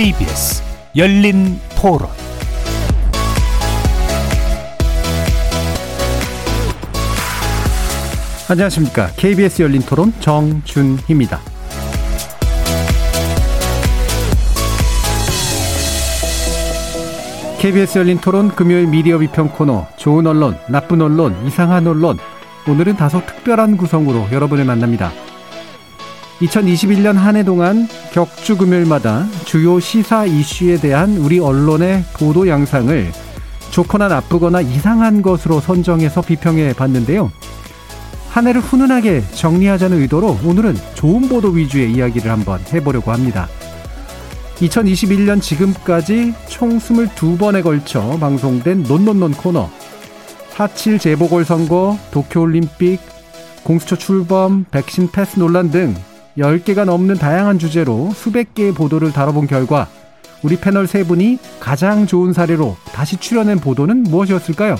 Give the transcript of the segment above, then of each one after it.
KBS 열린 토론 안녕하십니까. KBS 열린 토론 정준희입니다. KBS 열린 토론 금요일 미디어 비평 코너 좋은 언론, 나쁜 언론, 이상한 언론 오늘은 다소 특별한 구성으로 여러분을 만납니다. 2021년 한 해 동안 격주 금요일마다 주요 시사 이슈에 대한 우리 언론의 보도 양상을 좋거나 나쁘거나 이상한 것으로 선정해서 비평해 봤는데요. 한 해를 훈훈하게 정리하자는 의도로 오늘은 좋은 보도 위주의 이야기를 한번 해보려고 합니다. 2021년 지금까지 총 22번에 걸쳐 방송된 논논논 코너 4.7 재보궐선거, 도쿄올림픽, 공수처 출범, 백신 패스 논란 등 10개가 넘는 다양한 주제로 수백 개의 보도를 다뤄본 결과 우리 패널 세 분이 가장 좋은 사례로 다시 출연한 보도는 무엇이었을까요?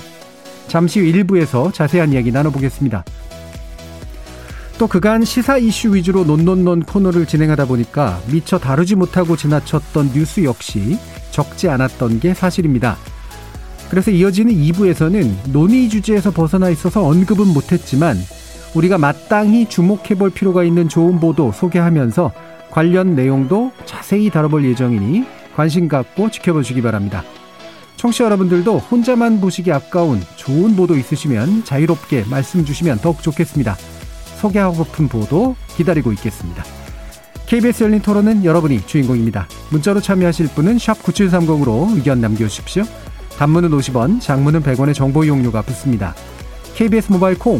잠시 후 1부에서 자세한 이야기 나눠보겠습니다. 또 그간 시사 이슈 위주로 논논논 코너를 진행하다 보니까 미처 다루지 못하고 지나쳤던 뉴스 역시 적지 않았던 게 사실입니다. 그래서 이어지는 2부에서는 논의 주제에서 벗어나 있어서 언급은 못했지만 우리가 마땅히 주목해 볼 필요가 있는 좋은 보도 소개하면서 관련 내용도 자세히 다뤄볼 예정이니 관심 갖고 지켜보시기 바랍니다. 청취자 여러분들도 혼자만 보시기 아까운 좋은 보도 있으시면 자유롭게 말씀 주시면 더욱 좋겠습니다. 소개하고픈 보도 기다리고 있겠습니다. KBS 열린 토론은 여러분이 주인공입니다. 문자로 참여하실 분은 9730으로 의견 남겨주십시오. 단문은 50원, 장문은 100원의 정보 이용료가 붙습니다. KBS 모바일 콩,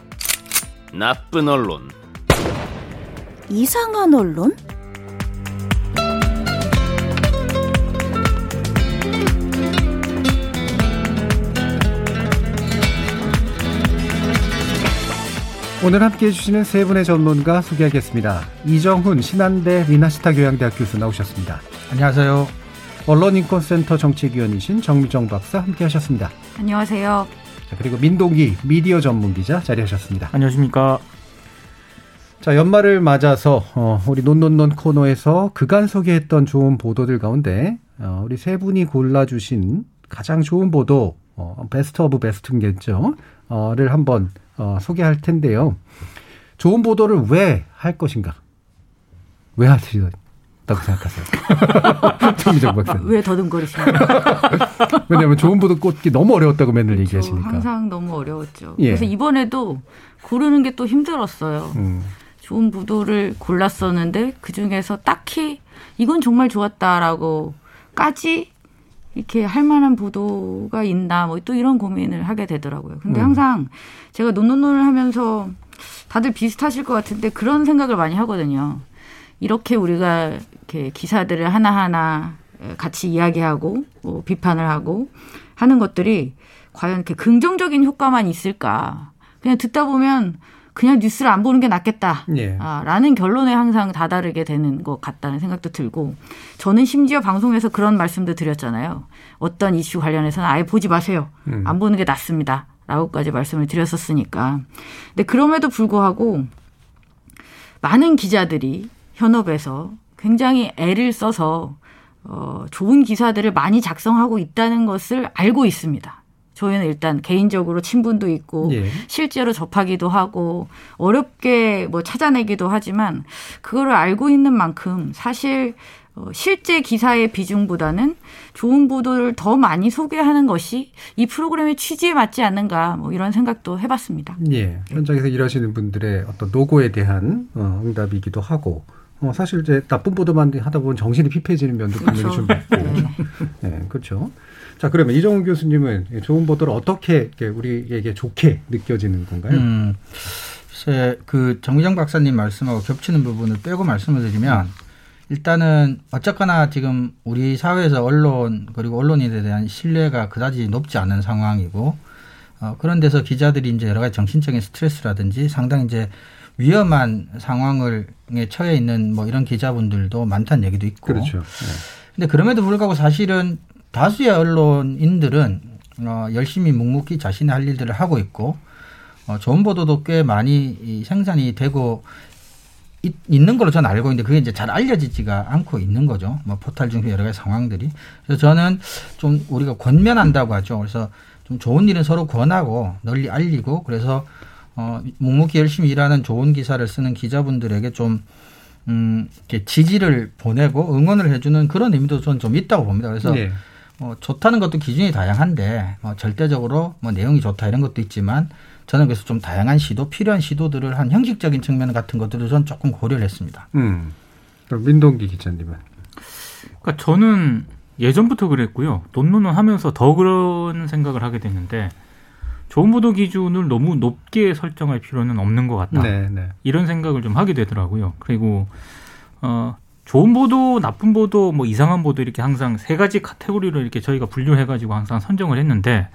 나쁜 언론, 이상한 언론? 오늘 함께 해주시는 세 분의 전문가 소개하겠습니다. 이정훈 신한대 미나시타 교양대학 교수 나오셨습니다. 안녕하세요. 언론인권센터 정책위원이신 정미정 박사 함께 하셨습니다. 안녕하세요. 자, 그리고 민동기 미디어 전문 기자 자리하셨습니다. 안녕하십니까. 자, 연말을 맞아서 어, 우리 논논논 코너에서 그간 소개했던 좋은 보도들 가운데 어, 우리 세 분이 골라주신 가장 좋은 보도 어, best of best겠죠. 어, 를 한번 어, 소개할 텐데요. 좋은 보도를 왜 할 것인가? 왜 하시 다고 생각하세요? 정미정 박사님. 왜 더듬거리시나요? 왜냐하면 좋은 보도 꽂기 너무 어려웠다고 맨날 그렇죠. 얘기하시니까. 항상 너무 어려웠죠. 예. 그래서 이번에도 고르는 게 또 힘들었어요. 음, 좋은 보도를 골랐었는데 그 중에서 딱히 이건 정말 좋았다라고 까지 이렇게 할 만한 보도가 있나 뭐 또 이런 고민을 하게 되더라고요. 근데 음. 항상 제가 논논논을 하면서 다들 비슷하실 것 같은데 그런 생각을 많이 하거든요. 이렇게 우리가 이렇게 기사들을 하나하나 같이 이야기하고 뭐 비판을 하고 하는 것들이 과연 이렇게 긍정적인 효과만 있을까? 그냥 듣다 보면 그냥 뉴스를 안 보는 게 낫겠다. 예. 아, 라는 결론에 항상 다다르게 되는 것 같다는 생각도 들고 저는 심지어 방송에서 그런 말씀도 드렸잖아요. 어떤 이슈 관련해서는 아예 보지 마세요. 음. 안 보는 게 낫습니다. 라고까지 말씀을 드렸었으니까. 근데 그럼에도 불구하고 많은 기자들이 현업에서 굉장히 애를 써서 어, 좋은 기사들을 많이 작성하고 있다는 것을 알고 있습니다. 저희는 일단 개인적으로 친분도 있고 예. 실제로 접하기도 하고 어렵게 뭐 찾아내기도 하지만 그거를 알고 있는 만큼 사실 어, 실제 기사의 비중보다는 좋은 보도를 더 많이 소개하는 것이 이 프로그램의 취지에 맞지 않는가 뭐 이런 생각도 해봤습니다. 예, 현장에서 일하시는 분들의 어떤 노고에 대한 어, 응답이기도 하고 어, 사실 이제 나쁜 보도만 하다 보면 정신이 피폐해지는 면도 분명히 그렇죠. 좀 있고. 네, 그렇죠. 자, 그러면 이정훈 교수님은 좋은 보도를 어떻게 이렇게 우리에게 좋게 느껴지는 건가요? 음, 글쎄, 그 정미정 박사님 말씀하고 겹치는 부분을 빼고 말씀을 드리면 일단은 어쨌거나 지금 우리 사회에서 언론 그리고 언론인에 대한 신뢰가 그다지 높지 않은 상황이고 어, 그런 데서 기자들이 이제 여러 가지 정신적인 스트레스라든지 상당히 이제 위험한 상황을 에 처해 있는 뭐 이런 기자분들도 많다는 얘기도 있고 그렇죠. 네. 근데 그럼에도 불구하고 사실은 다수의 언론인들은 어, 열심히 묵묵히 자신의 할 일들을 하고 있고 어, 좋은 보도도 꽤 많이 이 생산이 되고 있, 있는 걸로 저는 알고 있는데 그게 이제 잘 알려지지가 않고 있는 거죠. 뭐 포탈 중 여러 가지 상황들이. 그래서 저는 좀 우리가 권면한다고 하죠. 그래서 좀 좋은 일은 서로 권하고 널리 알리고 그래서 어, 묵묵히 열심히 일하는 좋은 기사를 쓰는 기자분들에게 좀 음, 이렇게 지지를 보내고 응원을 해주는 그런 의미도 저는 좀 있다고 봅니다. 그래서 예. 어, 좋다는 것도 기준이 다양한데 어, 절대적으로 뭐 내용이 좋다 이런 것도 있지만 저는 그래서 좀 다양한 시도 필요한 시도들을 한 형식적인 측면 같은 것들을 저는 조금 고려를 했습니다. 음. 그럼 민동기 기자님은 그러니까 저는 예전부터 그랬고요. 논문을 하면서 더 그런 생각을 하게 됐는데 좋은 보도 기준을 너무 높게 설정할 필요는 없는 것 같다. 네, 네. 이런 생각을 좀 하게 되더라고요. 그리고 어 좋은 보도, 나쁜 보도, 뭐 이상한 보도 이렇게 항상 세 가지 카테고리로 이렇게 저희가 분류해 가지고 항상 선정을 했는데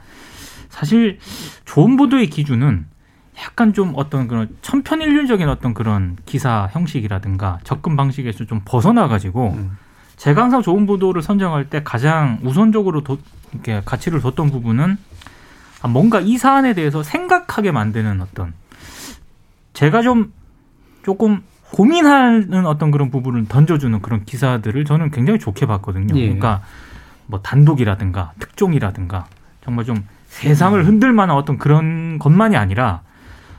사실 좋은 보도의 기준은 약간 좀 어떤 그런 천편일률적인 어떤 그런 기사 형식이라든가 접근 방식에서 좀 벗어나 가지고 음. 제가 항상 좋은 보도를 선정할 때 가장 우선적으로 도, 이렇게 가치를 뒀던 부분은 아, 뭔가 이 사안에 대해서 생각하게 만드는 어떤 제가 좀 조금 고민하는 어떤 그런 부분을 던져주는 그런 기사들을 저는 굉장히 좋게 봤거든요. 예. 그러니까 뭐 단독이라든가 특종이라든가 정말 좀 세상을 흔들 만한 어떤 그런 것만이 아니라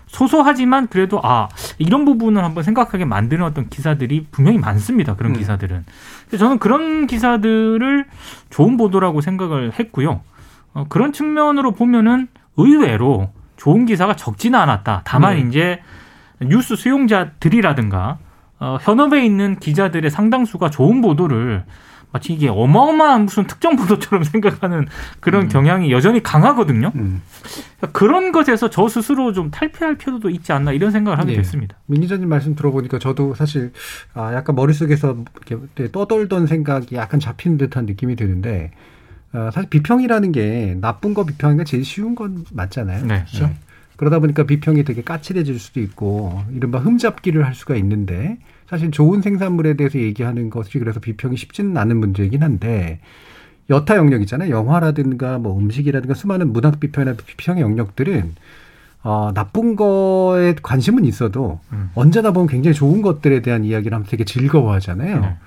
소소하지만 그래도 아 이런 부분을 한번 생각하게 만드는 어떤 기사들이 분명히 많습니다. 그런 음. 기사들은. 저는 그런 기사들을 좋은 보도라고 생각을 했고요. 어, 그런 측면으로 보면은 의외로 좋은 기사가 적지는 않았다. 다만 네. 이제 뉴스 수용자들이라든가 어, 현업에 있는 기자들의 상당수가 좋은 보도를 마치 이게 어마어마한 무슨 특정 보도처럼 생각하는 그런 경향이 여전히 강하거든요. 음. 그러니까 그런 것에서 저 스스로 좀 탈피할 필요도 있지 않나 이런 생각을 하게 예. 됐습니다. 민 기자님 말씀 들어보니까 저도 사실 아 약간 머릿속에서 이렇게 떠돌던 생각이 약간 잡히는 듯한 느낌이 드는데 어, 사실 비평이라는 게 나쁜 거 비평하기가 제일 쉬운 건 맞잖아요. 네. 그렇죠? 그러다 보니까 비평이 되게 까칠해질 수도 있고 이른바 흠잡기를 할 수가 있는데 사실 좋은 생산물에 대해서 얘기하는 것이 그래서 비평이 쉽지는 않은 문제이긴 한데 여타 영역이잖아요. 영화라든가 뭐 음식이라든가 수많은 문학 비평이나 비평의 영역들은 어, 나쁜 거에 관심은 있어도 음. 언제나 보면 굉장히 좋은 것들에 대한 이야기를 하면 되게 즐거워하잖아요. 네.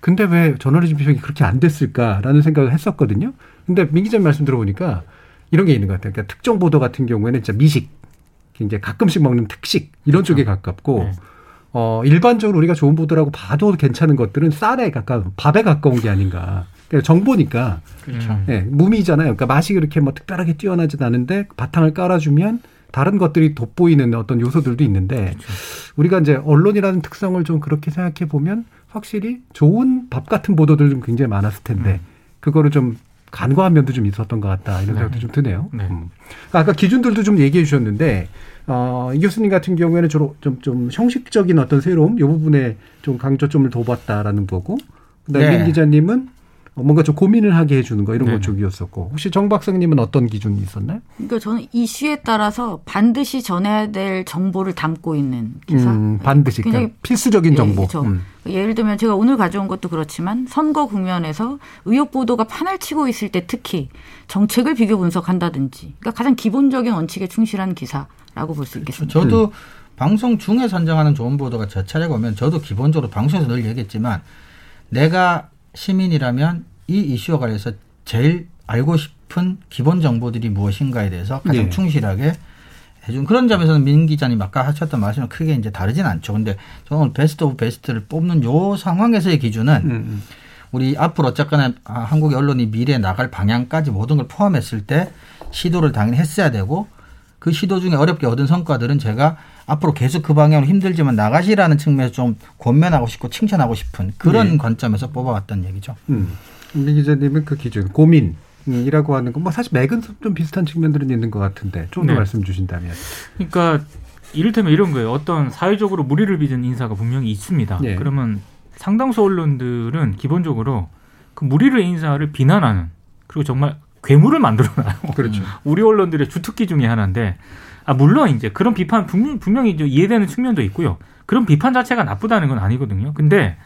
근데 왜 저널리즘 비평이 그렇게 안 됐을까라는 생각을 했었거든요. 근데 민 기자님 말씀 들어보니까 이런 게 있는 것 같아요. 그러니까 특정 보도 같은 경우에는 진짜 미식, 굉장히 가끔씩 먹는 특식 이런 쪽에 가깝고 네. 어, 일반적으로 우리가 좋은 보도라고 봐도 괜찮은 것들은 쌀에 가까운 밥에 가까운 게 아닌가. 그러니까 정보니까 그렇죠. 예, 무미잖아요. 그러니까 맛이 그렇게 뭐 특별하게 뛰어나진 않은데 바탕을 깔아주면 다른 것들이 돋보이는 어떤 요소들도 있는데 우리가 이제 언론이라는 특성을 좀 그렇게 생각해 보면 확실히 좋은 밥 같은 보도들 좀 굉장히 많았을 텐데 그거를 좀 간과한 면도 좀 있었던 것 같다 이런 생각도 좀 드네요. 네. 음. 아까 기준들도 좀 얘기해 주셨는데 어, 이 교수님 같은 경우에는 주로 좀, 좀 형식적인 어떤 새로움 이 부분에 좀 강조점을 둬봤다라는 거고 그다음에 네. 민 기자님은 어, 뭔가 좀 고민을 하게 해주는 거 이런 네. 것 쪽이었었고 혹시 정 박사님은 어떤 기준이 있었나요? 그러니까 저는 이슈에 따라서 반드시 전해야 될 정보를 담고 있는 기사. 음, 반드시 굉장히 그러니까 필수적인 예, 정보. 그렇죠. 음. 예를 들면 제가 오늘 가져온 것도 그렇지만 선거 국면에서 의혹 보도가 판을 치고 있을 때 특히 정책을 비교 분석한다든지 그러니까 가장 기본적인 원칙에 충실한 기사라고 볼 수 있겠습니다. 저도 방송 중에 선정하는 좋은 보도가 저 차례가 오면 저도 기본적으로 방송에서 늘 얘기했지만 내가 시민이라면 이 이슈와 관련해서 제일 알고 싶은 기본 정보들이 무엇인가에 대해서 가장 네. 충실하게 해준 그런 점에서는 민 기자님 아까 하셨던 말씀은 크게 이제 다르진 않죠. 근데 저는 best of best를 뽑는 요 상황에서의 기준은 음, 음. 우리 앞으로 어쨌거나 아, 한국의 언론이 미래에 나갈 방향까지 모든 걸 포함했을 때 시도를 당연히 했어야 되고 그 시도 중에 어렵게 얻은 성과들은 제가 앞으로 계속 그 방향으로 힘들지만 나가시라는 측면에서 좀 권면하고 싶고 칭찬하고 싶은 그런 네. 관점에서 뽑아왔다는 얘기죠. 음. 민 기자님은 그 기준 고민 이라고 하는 건 뭐 사실 맥은 좀 비슷한 측면들은 있는 것 같은데 좀더 네. 말씀 주신다면. 그러니까 이를테면 이런 거예요. 어떤 사회적으로 무리를 빚은 인사가 분명히 있습니다. 예. 그러면 상당수 언론들은 기본적으로 그 무리를 인사를 비난하는 그리고 정말 괴물을 만들어놔요. 그렇죠. 우리 언론들의 주특기 중에 하나인데 아 물론 이제 그런 비판 분명, 분명히 이해되는 측면도 있고요. 그런 비판 자체가 나쁘다는 건 아니거든요. 근데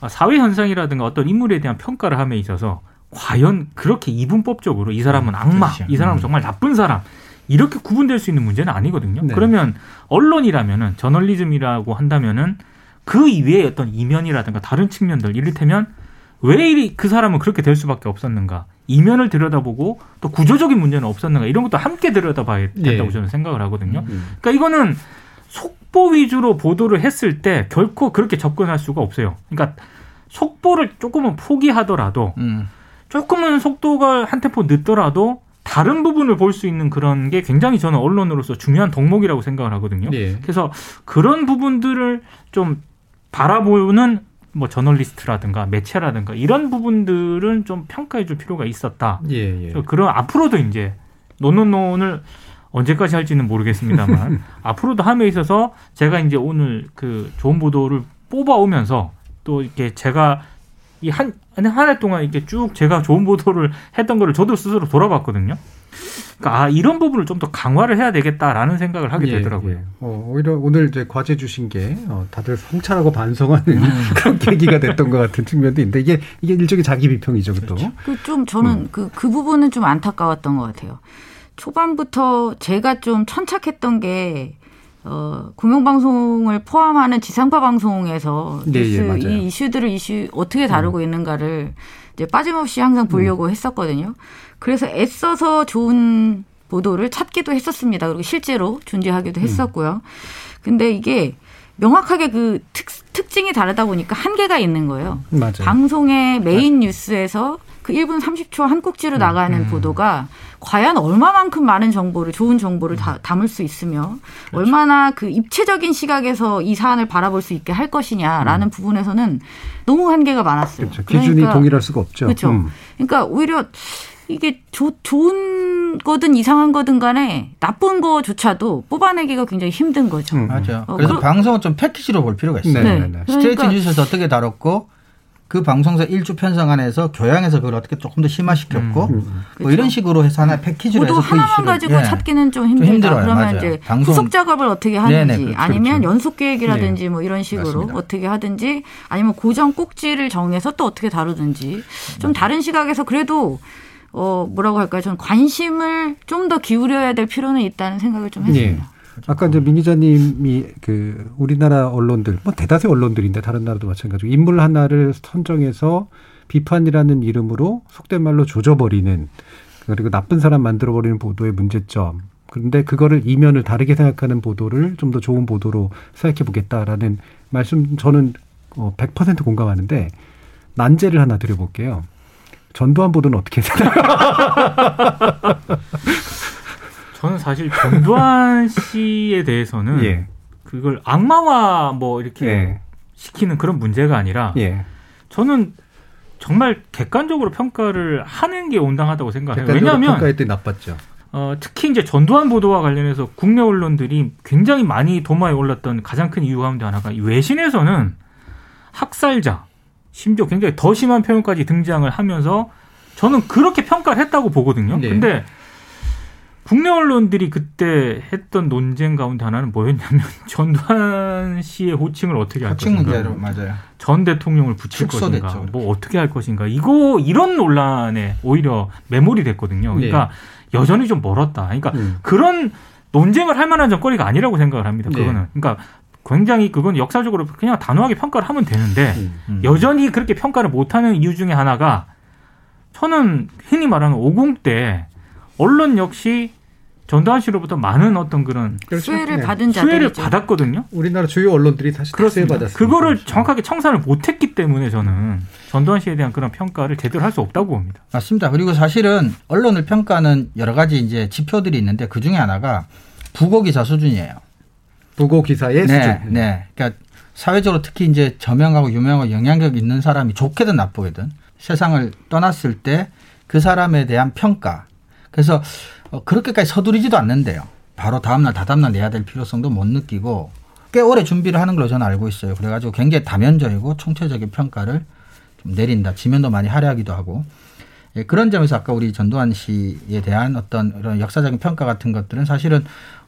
아, 사회 현상이라든가 어떤 인물에 대한 평가를 함에 있어서 과연 그렇게 이분법적으로 이 사람은 악마, 그렇죠. 이 사람은 음. 정말 나쁜 사람 이렇게 구분될 수 있는 문제는 아니거든요. 네. 그러면 언론이라면은 저널리즘이라고 한다면은 그 이외의 어떤 이면이라든가 다른 측면들 이를테면 왜 그 사람은 그렇게 될 수밖에 없었는가 이면을 들여다보고 또 구조적인 문제는 없었는가 이런 것도 함께 들여다봐야 된다고 예. 저는 생각을 하거든요. 음. 그러니까 이거는 속보 위주로 보도를 했을 때 결코 그렇게 접근할 수가 없어요. 그러니까 속보를 조금은 포기하더라도 음. 조금은 속도가 한 템포 늦더라도 다른 부분을 볼 수 있는 그런 게 굉장히 저는 언론으로서 중요한 덕목이라고 생각을 하거든요. 예. 그래서 그런 부분들을 좀 바라보는 뭐 저널리스트라든가 매체라든가 이런 부분들은 좀 평가해 줄 필요가 있었다. 예, 예. 그런 앞으로도 이제 논논논을 언제까지 할지는 모르겠습니다만 앞으로도 함에 있어서 제가 이제 오늘 그 좋은 보도를 뽑아오면서 또 이렇게 제가 이한 한 해 동안 이렇게 쭉 제가 좋은 보도를 했던 거를 저도 스스로 돌아봤거든요. 그러니까 아 이런 부분을 좀 더 강화를 해야 되겠다라는 생각을 하게 예, 되더라고요. 예. 어, 오히려 오늘 이제 과제 주신 게 어, 다들 성찰하고 반성하는 음. 그런 계기가 됐던 것 같은 측면도 있는데 이게 이게 일종의 자기 비평이죠, 또. 그좀 저는 그, 그 부분은 좀 안타까웠던 것 같아요. 초반부터 제가 좀 천착했던 게, 어, 공영방송을 포함하는 지상파 방송에서 네, 뉴스, 예. 이 이슈들을 이슈 어떻게 다루고 있는가를 이제 빠짐없이 항상 보려고 했었거든요. 그래서 애써서 좋은 보도를 찾기도 했었습니다. 그리고 실제로 존재하기도 했었고요. 근데 이게 명확하게 그 특, 특징이 다르다 보니까 한계가 있는 거예요. 맞아요. 방송의 메인 뉴스에서 그 1분 30초 한 꼭지로 나가는 보도가 과연 얼마만큼 많은 정보를 좋은 정보를 다, 담을 수 있으며 얼마나 그 입체적인 시각에서 이 사안을 바라볼 수 있게 할 것이냐라는 부분에서는 너무 한계가 많았어요. 그렇죠. 기준이 동일할 수가 없죠. 그렇죠. 음. 그러니까 오히려 이게 조, 좋은 거든 이상한 거든 간에 나쁜 거조차도 뽑아내기가 굉장히 힘든 거죠. 음. 맞아요. 어, 그래서 그럼- 방송은 좀 패키지로 볼 필요가 있어요. 네, 네. 네, 네. 스트레이트 그러니까- 뉴스에서 어떻게 다뤘고 그 방송사 일주 편성 안에서 교양에서 그걸 어떻게 조금 더 심화시켰고 음. 뭐 이런 식으로 해서 하나의 패키지로 해서 그 하나만 가지고 예. 찾기는 좀 힘들다. 힘들어요. 그러면 맞아요. 이제 방송- 후속 작업을 어떻게 하는지 네네, 그렇죠, 아니면 그렇죠. 연속 계획이라든지 뭐 이런 식으로 맞습니다. 어떻게 하든지 아니면 고정 꼭지를 정해서 또 어떻게 다루든지 좀 다른 시각에서 그래도 어 뭐라고 할까요? 저는 관심을 좀 더 기울여야 될 필요는 있다는 생각을 좀 했습니다. 아까 이제 민 기자님이 그 우리나라 언론들 뭐 대다수 언론들인데 다른 나라도 마찬가지고 인물 하나를 선정해서 비판이라는 이름으로 속된 말로 조져버리는 그리고 나쁜 사람 만들어버리는 보도의 문제점. 그런데 그거를 이면을 다르게 생각하는 보도를 좀 더 좋은 보도로 생각해 보겠다라는 말씀 저는 어, 100% 공감하는데 난제를 하나 드려볼게요. 전두환 보도는 어떻게 생각하세요? 저는 사실 전두환 씨에 대해서는 예. 그걸 악마화 뭐 이렇게 예. 시키는 그런 문제가 아니라 예. 저는 정말 객관적으로 평가를 하는 게 온당하다고 생각해요. 왜냐하면 평가했더니 나빴죠. 어, 특히 이제 전두환 보도와 관련해서 국내 언론들이 굉장히 많이 도마에 올랐던 가장 큰 이유 가운데 하나가 이 외신에서는 학살자, 심지어 굉장히 더 심한 표현까지 등장을 하면서 저는 그렇게 평가를 했다고 보거든요. 네. 근데 국내 언론들이 그때 했던 논쟁 가운데 하나는 뭐였냐면 전두환 씨의 호칭을 어떻게 할 호칭 것인가, 문제로 맞아요. 전 대통령을 붙일 축소됐죠, 것인가. 뭐 어떻게 할 것인가, 이거 이런 논란에 오히려 매몰이 됐거든요. 그러니까 여전히 좀 멀었다. 그러니까 음. 그런 논쟁을 할 만한 정거리가 아니라고 생각을 합니다. 네. 그거는. 그러니까 굉장히 그건 역사적으로 그냥 단호하게 평가를 하면 되는데 음. 음. 여전히 그렇게 평가를 못하는 이유 중에 하나가 저는 흔히 말하는 50대 언론 역시 전두환 씨로부터 많은 어떤 그런 수혜를 네. 받은 수혜를 자들이죠. 받았거든요. 우리나라 주요 언론들이 사실 다 그렇습니다. 수혜받았습니다. 그거를 정확하게 청산을 못했기 때문에 저는 전두환 씨에 대한 그런 평가를 제대로 할 수 없다고 봅니다. 맞습니다. 그리고 사실은 언론을 평가하는 여러 가지 이제 지표들이 있는데 그 중에 하나가 부고 기사 수준이에요. 부고 기사의 네, 수준. 네. 그러니까 사회적으로 특히 이제 저명하고 유명하고 영향력 있는 사람이 좋게든 나쁘게든 세상을 떠났을 때 그 사람에 대한 평가. 그래서 어, 그렇게까지 서두르지도 않는데요. 바로 다음날 다다음날 내야 될 필요성도 못 느끼고 꽤 오래 준비를 하는 걸로 저는 알고 있어요. 그래가지고 굉장히 다면적이고 총체적인 평가를 좀 내린다. 지면도 많이 할애하기도 하고 예, 그런 점에서 아까 우리 전두환 씨에 대한 어떤 이런 역사적인 평가 같은 것들은 사실은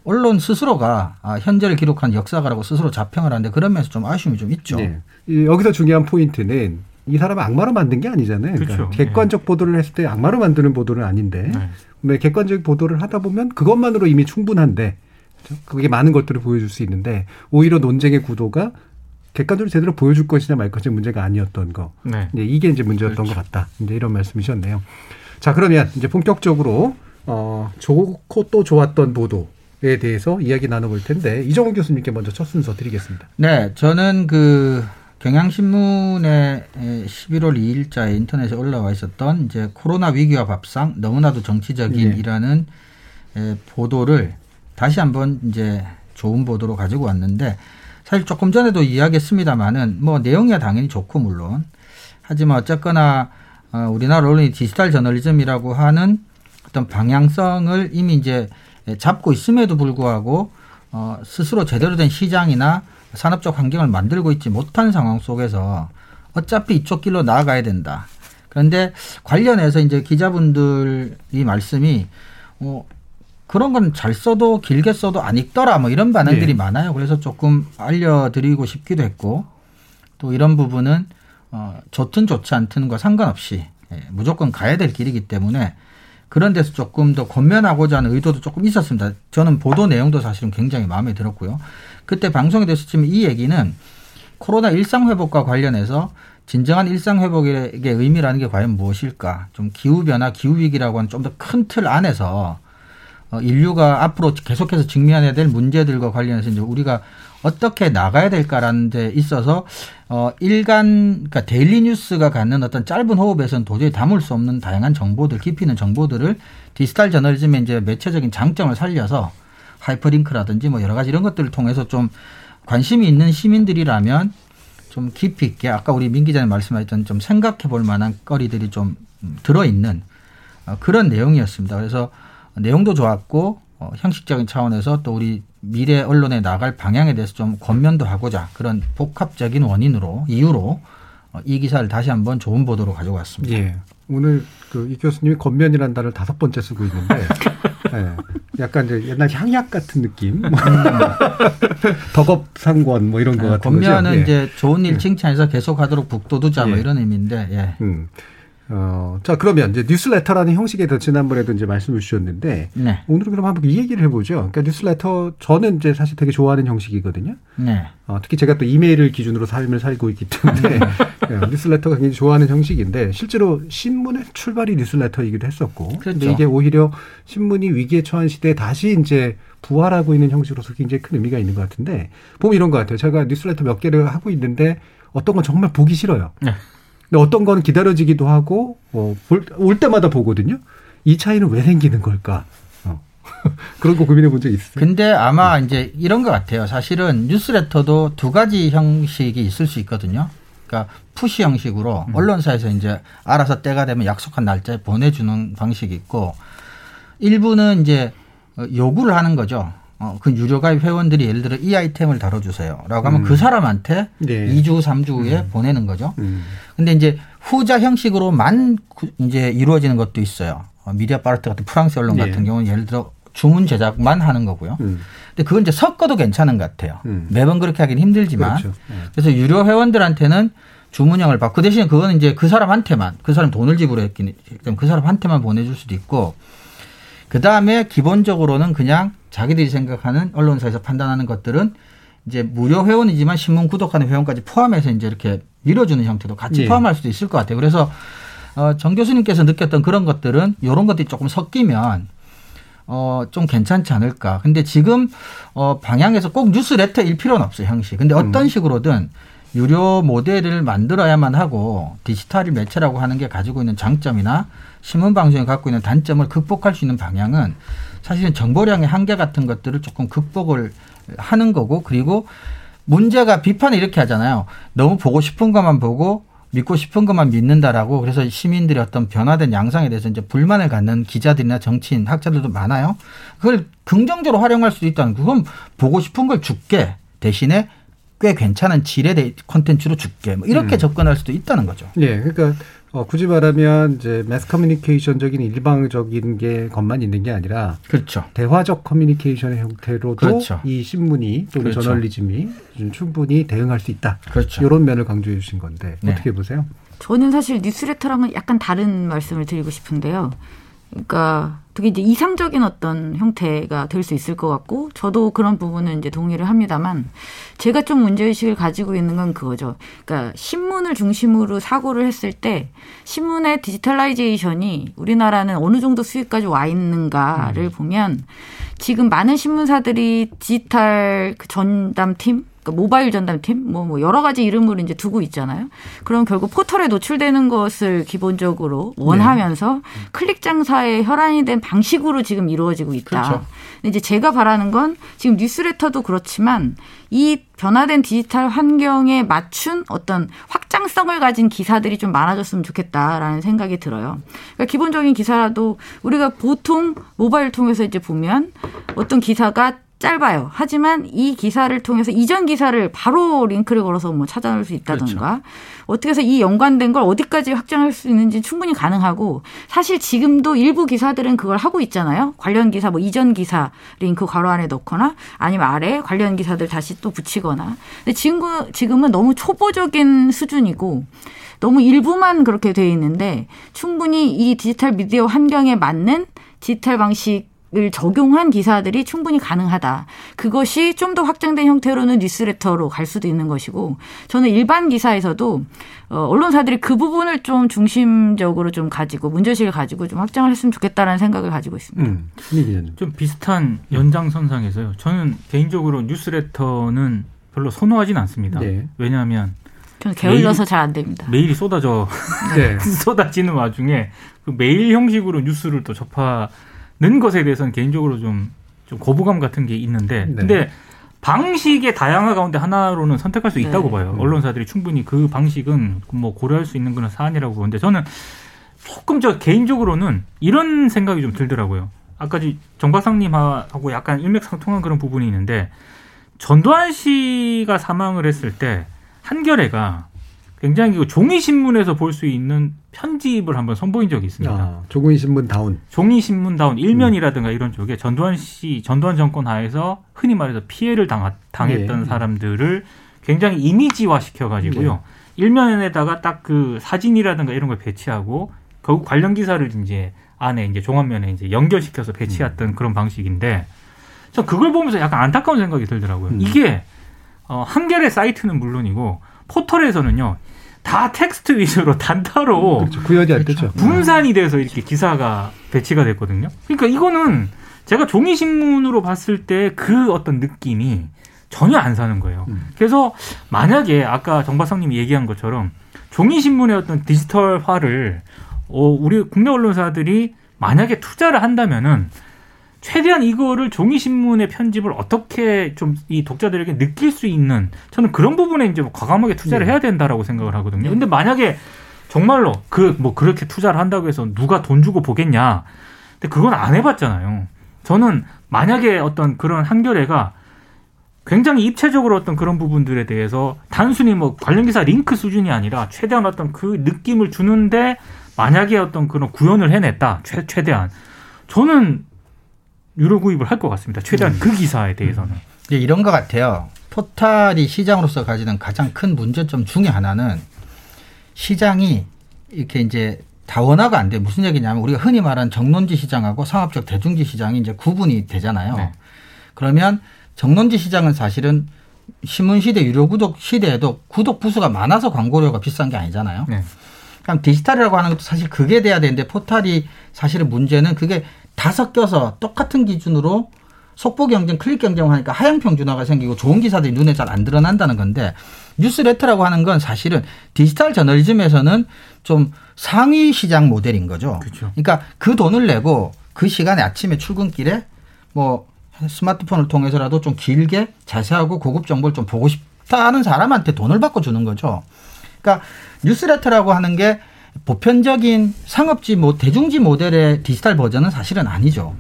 언론 스스로가 아, 현재를 기록한 역사가라고 스스로 자평을 하는데 그런 면에서 좀 아쉬움이 좀 있죠. 네. 이- 여기서 중요한 포인트는 이 사람은 악마로 만든 게 아니잖아요. 그러니까 그렇죠. 객관적 보도를 했을 때 악마로 만드는 보도는 아닌데 네. 네, 객관적 보도를 하다 보면 그것만으로 이미 충분한데 그렇죠? 그게 많은 것들을 보여줄 수 있는데 오히려 논쟁의 구도가 객관적으로 제대로 보여줄 것이냐 말 것이 문제가 아니었던 거. 네. 이제 이게 이제 문제였던 그렇죠. 것 같다. 이제 이런 말씀이셨네요. 자 그러면 이제 본격적으로 어, 좋고 또 좋았던 보도 에 대해서 이야기 나눠볼 텐데 이정훈 교수님께 먼저 첫 순서 드리겠습니다. 네, 저는 그 경향신문에 11월 2일자에 인터넷에 올라와 있었던 이제 코로나 위기와 밥상 너무나도 정치적인이라는 에, 보도를 다시 한번 이제 좋은 보도로 가지고 왔는데 사실 조금 전에도 이야기했습니다만은 뭐 내용이야 당연히 좋고 물론 하지만 어쨌거나 어, 우리나라 언론이 디지털 저널리즘이라고 하는 어떤 방향성을 이미 이제 잡고 있음에도 불구하고 어, 스스로 제대로 된 시장이나 산업적 환경을 만들고 있지 못한 상황 속에서 어차피 이쪽 길로 나아가야 된다. 그런데 관련해서 이제 기자분들이 말씀이 어, 그런 건 잘 써도 길게 써도 안 읽더라 뭐 이런 반응들이 네. 많아요. 그래서 조금 알려드리고 싶기도 했고 또 이런 부분은 어, 좋든 좋지 않든과 상관없이 예, 무조건 가야 될 길이기 때문에 그런 데서 조금 더 권면하고자 하는 의도도 조금 있었습니다. 저는 보도 내용도 사실은 굉장히 마음에 들었고요. 그때 방송에 됐었지만 이 얘기는 코로나 일상 회복과 관련해서 진정한 일상 회복의 의미라는 게 과연 무엇일까? 좀 기후 변화, 기후 위기라고 하는 좀 더 큰 틀 안에서 어, 인류가 앞으로 계속해서 직면해야 될 문제들과 관련해서 이제 우리가 어떻게 나가야 될까라는 데 있어서 어 일간 그러니까 daily 뉴스가 갖는 어떤 짧은 호흡에서는 도저히 담을 수 없는 다양한 정보들 깊이 있는 정보들을 디지털 저널리즘의 이제 매체적인 장점을 살려서 하이퍼링크라든지 뭐 여러 가지 이런 것들을 통해서 좀 관심이 있는 시민들이라면 좀 깊이 있게 아까 우리 민 기자님 말씀하셨던 좀 생각해 볼 만한 거리들이 좀 들어 있는 어, 그런 내용이었습니다. 그래서 내용도 좋았고 어, 형식적인 차원에서 또 우리 미래 언론에 나갈 방향에 대해서 좀 권면도 하고자 그런 복합적인 원인으로 이유로 어, 이 기사를 다시 한번 좋은 보도로 가지고 왔습니다. 예. 오늘 그 이 교수님이 겉면이라는 단어를 다섯 번째 쓰고 있는데, 예. 약간 이제 옛날 향약 같은 느낌, 덕업상권 뭐 이런 거 같은 거죠. 권면은 예. 이제 좋은 일 예. 칭찬해서 계속하도록 북돋우자 뭐 예. 이런 의미인데 예. 음. 어, 자 그러면 이제 뉴스레터라는 형식에 대해서 지난번에도 이제 말씀을 주셨는데 네. 오늘은 그럼 한번 이 얘기를 해보죠. 그러니까 뉴스레터 저는 이제 사실 되게 좋아하는 형식이거든요. 네. 어, 특히 제가 또 이메일을 기준으로 삶을 살고 있기 때문에 예, 뉴스레터가 굉장히 좋아하는 형식인데 실제로 신문의 출발이 뉴스레터이기도 했었고 근데 그렇죠. 이게 오히려 신문이 위기에 처한 시대에 다시 이제 부활하고 있는 형식으로서 굉장히 큰 의미가 있는 것 같은데 보면 이런 것 같아요. 제가 뉴스레터 몇 개를 하고 있는데 어떤 건 정말 보기 싫어요. 네. 근데 어떤 건 기다려지기도 하고 어, 볼, 올 때마다 보거든요. 이 차이는 왜 생기는 걸까? 어. 그런 거 고민해 본 적 있어요? 근데 아마 이제 이런 것 같아요. 사실은 뉴스레터도 두 가지 형식이 있을 수 있거든요. 그러니까 푸시 형식으로 언론사에서 이제 알아서 때가 되면 약속한 날짜에 보내주는 방식이 있고 일부는 이제 어, 요구를 하는 거죠. 어, 그 유료가입 회원들이 예를 들어 이 아이템을 다뤄주세요. 라고 하면 음. 그 사람한테 네. 2주, 3주 후에 보내는 거죠. 음. 근데 이제 후자 형식으로만 구- 이제 이루어지는 것도 있어요. 어, 미디어 파르트 같은 프랑스 언론 네. 같은 경우는 예를 들어 주문 제작만 하는 거고요. 음. 근데 그건 이제 섞어도 괜찮은 것 같아요. 음. 매번 그렇게 하긴 힘들지만. 그렇죠. 네. 그래서 유료 회원들한테는 주문형을 받고 그 대신에 그거는 이제 그 사람한테만 그 사람 돈을 지불했기 때문에 그 사람한테만 보내줄 수도 있고 그 다음에 기본적으로는 그냥 자기들이 생각하는 언론사에서 판단하는 것들은 이제 무료 회원이지만 신문 구독하는 회원까지 포함해서 이제 이렇게 밀어주는 형태도 같이 예. 포함할 수도 있을 것 같아요. 그래서 어, 정 교수님께서 느꼈던 그런 것들은 이런 것들이 조금 섞이면 어, 좀 괜찮지 않을까. 근데 지금 어, 방향에서 꼭 뉴스레터 일 필요는 없어요, 형식. 근데 어떤 음. 식으로든 유료 모델을 만들어야만 하고 디지털 매체라고 하는 게 가지고 있는 장점이나 신문 방송이 갖고 있는 단점을 극복할 수 있는 방향은 사실은 정보량의 한계 같은 것들을 조금 극복을 하는 거고 그리고 문제가 비판을 이렇게 하잖아요. 너무 보고 싶은 것만 보고 믿고 싶은 것만 믿는다라고 그래서 시민들의 어떤 변화된 양상에 대해서 이제 불만을 갖는 기자들이나 정치인 학자들도 많아요. 그걸 긍정적으로 활용할 수도 있다는 그건 보고 싶은 걸 줄게 대신에 꽤 괜찮은 질의 대- 콘텐츠로 줄게 뭐 이렇게 음. 접근할 수도 있다는 거죠. 예, 그러니까 어, 굳이 말하면 이제 매스 커뮤니케이션적인 일방적인 게 것만 있는 게 아니라 그렇죠. 대화적 커뮤니케이션의 형태로도 그렇죠. 이 신문이 또는 그렇죠. 저널리즘이 좀 충분히 대응할 수 있다. 그렇죠. 이런 면을 강조해 주신 건데 네. 어떻게 보세요? 저는 사실 뉴스레터랑은 약간 다른 말씀을 드리고 싶은데요. 그러니까 되게 이제 이상적인 어떤 형태가 될 수 있을 것 같고 저도 그런 부분은 이제 동의를 합니다만 제가 좀 문제의식을 가지고 있는 건 그거죠. 그러니까 신문을 중심으로 사고를 했을 때 신문의 digitalization이 우리나라는 어느 정도 수익까지 와 있는가를 보면 지금 많은 신문사들이 디지털 그 전담팀 그러니까 모바일 전담팀 뭐, 뭐 여러 가지 이름으로 이제 두고 있잖아요. 그럼 결국 포털에 노출되는 것을 기본적으로 원하면서 클릭 장사에 혈안이 된 방식으로 지금 이루어지고 있다. 그렇죠. 이제 제가 바라는 건 지금 뉴스레터도 그렇지만 이 변화된 디지털 환경에 맞춘 어떤 확장성을 가진 기사들이 좀 많아졌으면 좋겠다라는 생각이 들어요. 그러니까 기본적인 기사라도 우리가 보통 모바일 통해서 이제 보면 어떤 기사가 짧아요. 하지만 이 기사를 통해서 이전 기사를 바로 링크를 걸어서 뭐 찾아낼 수 있다던가 어떻게 해서 이 연관된 걸 어디까지 확장할 수 있는지 충분히 가능하고 사실 지금도 일부 기사들은 그걸 하고 있잖아요. 관련 기사 뭐 이전 기사 링크 괄호 안에 넣거나 아니면 아래 관련 기사들 다시 또 붙이거나. 근데 지금 지금은 너무 초보적인 수준이고 너무 일부만 그렇게 돼 있는데 충분히 이 디지털 미디어 환경에 맞는 디지털 방식 을 적용한 기사들이 충분히 가능하다. 그것이 좀 더 확장된 형태로는 뉴스레터로 갈 수도 있는 것이고 저는 일반 기사에서도 어, 언론사들이 그 부분을 좀 중심적으로 좀 가지고 문제의식을 가지고 좀 확장을 했으면 좋겠다라는 생각을 가지고 있습니다. 음. 좀 비슷한 연장선상에서요. 저는 개인적으로 뉴스레터는 별로 선호하진 않습니다. 네. 왜냐하면 저는 게을러서 잘 안 됩니다. 메일이 쏟아져 네. 쏟아지는 와중에 그 메일 형식으로 뉴스를 또 접하 는 것에 대해서는 개인적으로 좀, 좀 거부감 같은 게 있는데 네. 근데 방식의 다양화 가운데 하나로는 선택할 수 있다고 네. 봐요. 음. 언론사들이 충분히 그 방식은 뭐 고려할 수 있는 그런 사안이라고 보는데 저는 조금 저 개인적으로는 이런 생각이 좀 들더라고요. 아까 정 박사님하고 약간 일맥상통한 그런 부분이 있는데 전두환 씨가 사망을 했을 때 한겨레가 굉장히 그 종이 신문에서 볼 수 있는 편집을 한번 선보인 적이 있습니다. 아, 조국인 신문 다운. 종이 신문 다운 일면이라든가 이런 쪽에 전두환 씨, 전두환 정권 하에서 흔히 말해서 피해를 당하, 당했던 예. 사람들을 굉장히 이미지화 시켜 가지고요. 일면에다가 딱 그 사진이라든가 이런 걸 배치하고 결국 관련 기사를 이제 안에 이제 종합면에 이제 연결시켜서 배치했던 그런 방식인데 저 그걸 보면서 약간 안타까운 생각이 들더라고요. 음. 이게 어, 한겨레 사이트는 물론이고 포털에서는요 다 텍스트 위주로 단타로 그렇죠. 구현이 안 되죠. 분산이 돼서 이렇게 기사가 배치가 됐거든요. 그러니까 이거는 제가 종이 신문으로 봤을 때 그 어떤 느낌이 전혀 안 사는 거예요. 음. 그래서 만약에 아까 정박사님이 얘기한 것처럼 종이 신문의 어떤 디지털화를 어, 우리 국내 언론사들이 만약에 투자를 한다면은 최대한 이거를 종이 신문의 편집을 어떻게 좀 이 독자들에게 느낄 수 있는 저는 그런 부분에 이제 뭐 과감하게 투자를 네. 해야 된다라고 생각을 하거든요. 근데 만약에 정말로 그 뭐 그렇게 투자를 한다고 해서 누가 돈 주고 보겠냐? 근데 그건 안 해봤잖아요. 저는 만약에 어떤 그런 한겨레가 굉장히 입체적으로 어떤 그런 부분들에 대해서 단순히 뭐 관련 기사 링크 수준이 아니라 최대한 어떤 그 느낌을 주는데 만약에 어떤 그런 구현을 해냈다 최, 최대한 저는 유료 구입을 할 것 같습니다. 최대한 그 기사에 대해서는. 이제 이런 것 같아요. 포탈이 시장으로서 가지는 가장 큰 문제점 중에 하나는 시장이 이렇게 이제 다원화가 안 돼. 무슨 얘기냐면 우리가 흔히 말하는 정론지 시장하고 상업적 대중지 시장이 이제 구분이 되잖아요. 네. 그러면 정론지 시장은 사실은 신문 시대 유료 구독 시대에도 구독 부수가 많아서 광고료가 비싼 게 아니잖아요. 네. 그럼 디지털이라고 하는 것도 사실 그게 돼야 되는데 포탈이 사실은 문제는 그게 다 섞여서 똑같은 기준으로 속보 경쟁, 클릭 경쟁 하니까 하향 평준화가 생기고 좋은 기사들이 눈에 잘 안 드러난다는 건데 뉴스레터라고 하는 건 사실은 디지털 저널리즘에서는 좀 상위 시장 모델인 거죠. 그렇죠. 그러니까 그 돈을 내고 그 시간에 아침에 출근길에 뭐 스마트폰을 통해서라도 좀 길게 자세하고 고급 정보를 좀 보고 싶다 하는 사람한테 돈을 받고 주는 거죠. 그러니까 뉴스레터라고 하는 게 보편적인 상업지 뭐 대중지 모델의 디지털 버전은 사실은 아니죠.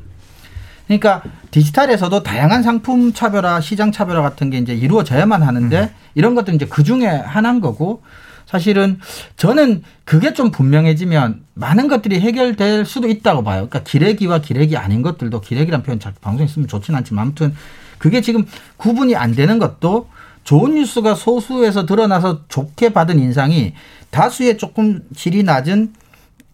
그러니까 디지털에서도 다양한 상품 차별화, 시장 차별화 같은 게 이제 이루어져야만 하는데 음. 이런 것도 이제 그 중에 하나인 거고 사실은 저는 그게 좀 분명해지면 많은 것들이 해결될 수도 있다고 봐요. 그러니까 기레기와 기레기 아닌 것들도 기레기란 표현 잘 방송에 쓰면 좋지는 않지만 아무튼 그게 지금 구분이 안 되는 것도 좋은 뉴스가 소수에서 드러나서 좋게 받은 인상이 다수의 조금 질이 낮은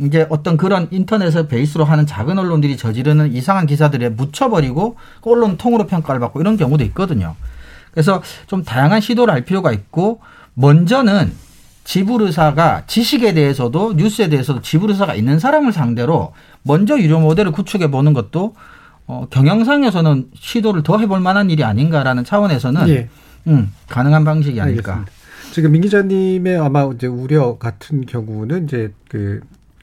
이제 어떤 그런 인터넷을 베이스로 하는 작은 언론들이 저지르는 이상한 기사들에 묻혀버리고 언론 통으로 평가를 받고 이런 경우도 있거든요. 그래서 좀 다양한 시도를 할 필요가 있고 먼저는 지불 의사가 지식에 대해서도 뉴스에 대해서도 지불 의사가 있는 사람을 상대로 먼저 유료 모델을 구축해 보는 것도 어, 경영상에서는 시도를 더 해볼 만한 일이 아닌가라는 차원에서는 예. 음, 가능한 방식이 아닐까. 알겠습니다. 지금 민 기자님의 아마 이제 우려 같은 경우는 이제 그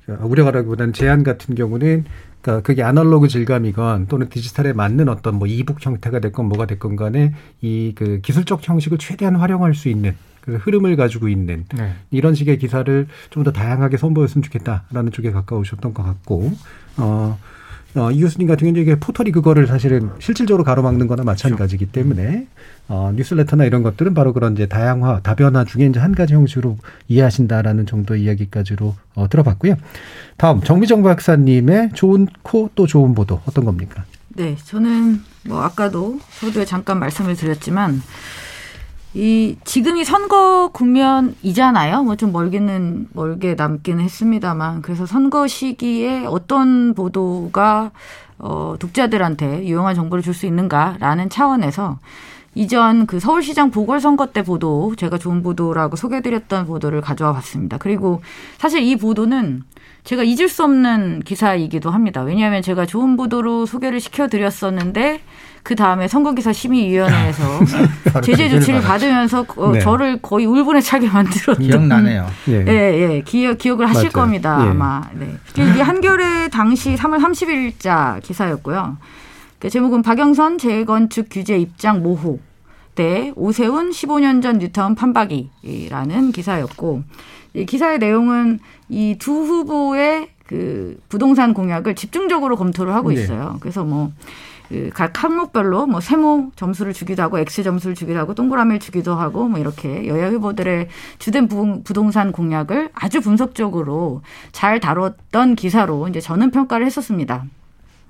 우려가라기보다는 제한 같은 경우는 그러니까 그게 아날로그 질감이건 또는 디지털에 맞는 어떤 뭐 이북 형태가 됐건 뭐가 됐건 간에 이 그 기술적 형식을 최대한 활용할 수 있는 그 흐름을 가지고 있는 네. 이런 식의 기사를 좀 더 다양하게 선보였으면 좋겠다라는 쪽에 가까우셨던 것 같고 어. 어, 이 교수님 같은 경우는 이게 포털이 그거를 사실은 실질적으로 가로막는 거나 마찬가지이기 때문에 어, 뉴스레터나 이런 것들은 바로 그런 이제 다양화, 다변화 중에 이제 한 가지 형식으로 이해하신다라는 정도의 이야기까지로 어, 들어봤고요. 다음 정미정 박사님의 좋은 코 또 좋은 보도 어떤 겁니까? 네, 저는 뭐 아까도 서두에 잠깐 말씀을 드렸지만 이 지금이 선거 국면이잖아요. 뭐 좀 멀기는 멀게 남기는 했습니다만 그래서 선거 시기에 어떤 보도가 어 독자들한테 유용한 정보를 줄 수 있는가라는 차원에서 이전 그 서울시장 보궐선거 때 보도 제가 좋은 보도라고 소개드렸던 보도를 가져와 봤습니다. 그리고 사실 이 보도는 제가 잊을 수 없는 기사이기도 합니다. 왜냐하면 제가 좋은 보도로 소개를 시켜드렸었는데 그 다음에 선거기사 심의위원회에서 제재 조치를 받으면서 어, 네. 저를 거의 울분에 차게 만들었던 기억나네요. 예, 예, 예. 기억 기억을 하실 맞아요. 겁니다 예. 아마. 네. 이게 한겨레 당시 3월 30일자 기사였고요. 그 제목은 박영선 재건축 규제 입장 모호 때 오세훈 15년 전 뉴타운 판박이라는 기사였고 이 기사의 내용은 이 두 후보의 그 부동산 공약을 집중적으로 검토를 하고 네. 있어요. 네. 그래서 뭐 그각 항목별로 뭐 세모 점수를 주기도 하고 X 점수를 주기도 하고 동그라미를 주기도 하고 뭐 이렇게 여야 후보들의 주된 부동산 공약을 아주 분석적으로 잘 다뤘던 기사로 이제 저는 평가를 했었습니다.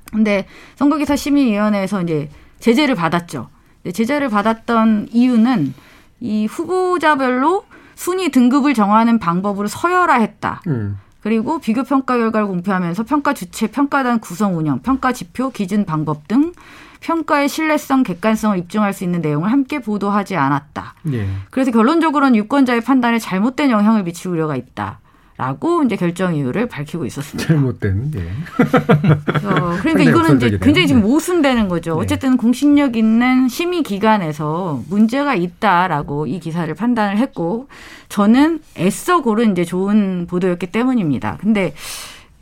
근데 선거기사 심의위원회에서 이제 제재를 받았죠. 제재를 받았던 이유는 이 후보자별로 순위 등급을 정하는 방법으로 서열화했다. 음. 그리고 비교 평가 결과를 공표하면서 평가 주체, 평가단 구성 운영, 평가 지표, 기준 방법 등 평가의 신뢰성, 객관성을 입증할 수 있는 내용을 함께 보도하지 않았다. 예. 그래서 결론적으로는 유권자의 판단에 잘못된 영향을 미칠 우려가 있다. 라고 이제 결정 이유를 밝히고 있었습니다. 잘못된. 예. 어, 그러니까 이거는 이제 굉장히 지금 네. 모순되는 거죠. 네. 어쨌든 공신력 있는 심의 기관에서 문제가 있다라고 이 기사를 판단을 했고 저는 애써 고른 이제 좋은 보도였기 때문입니다. 근데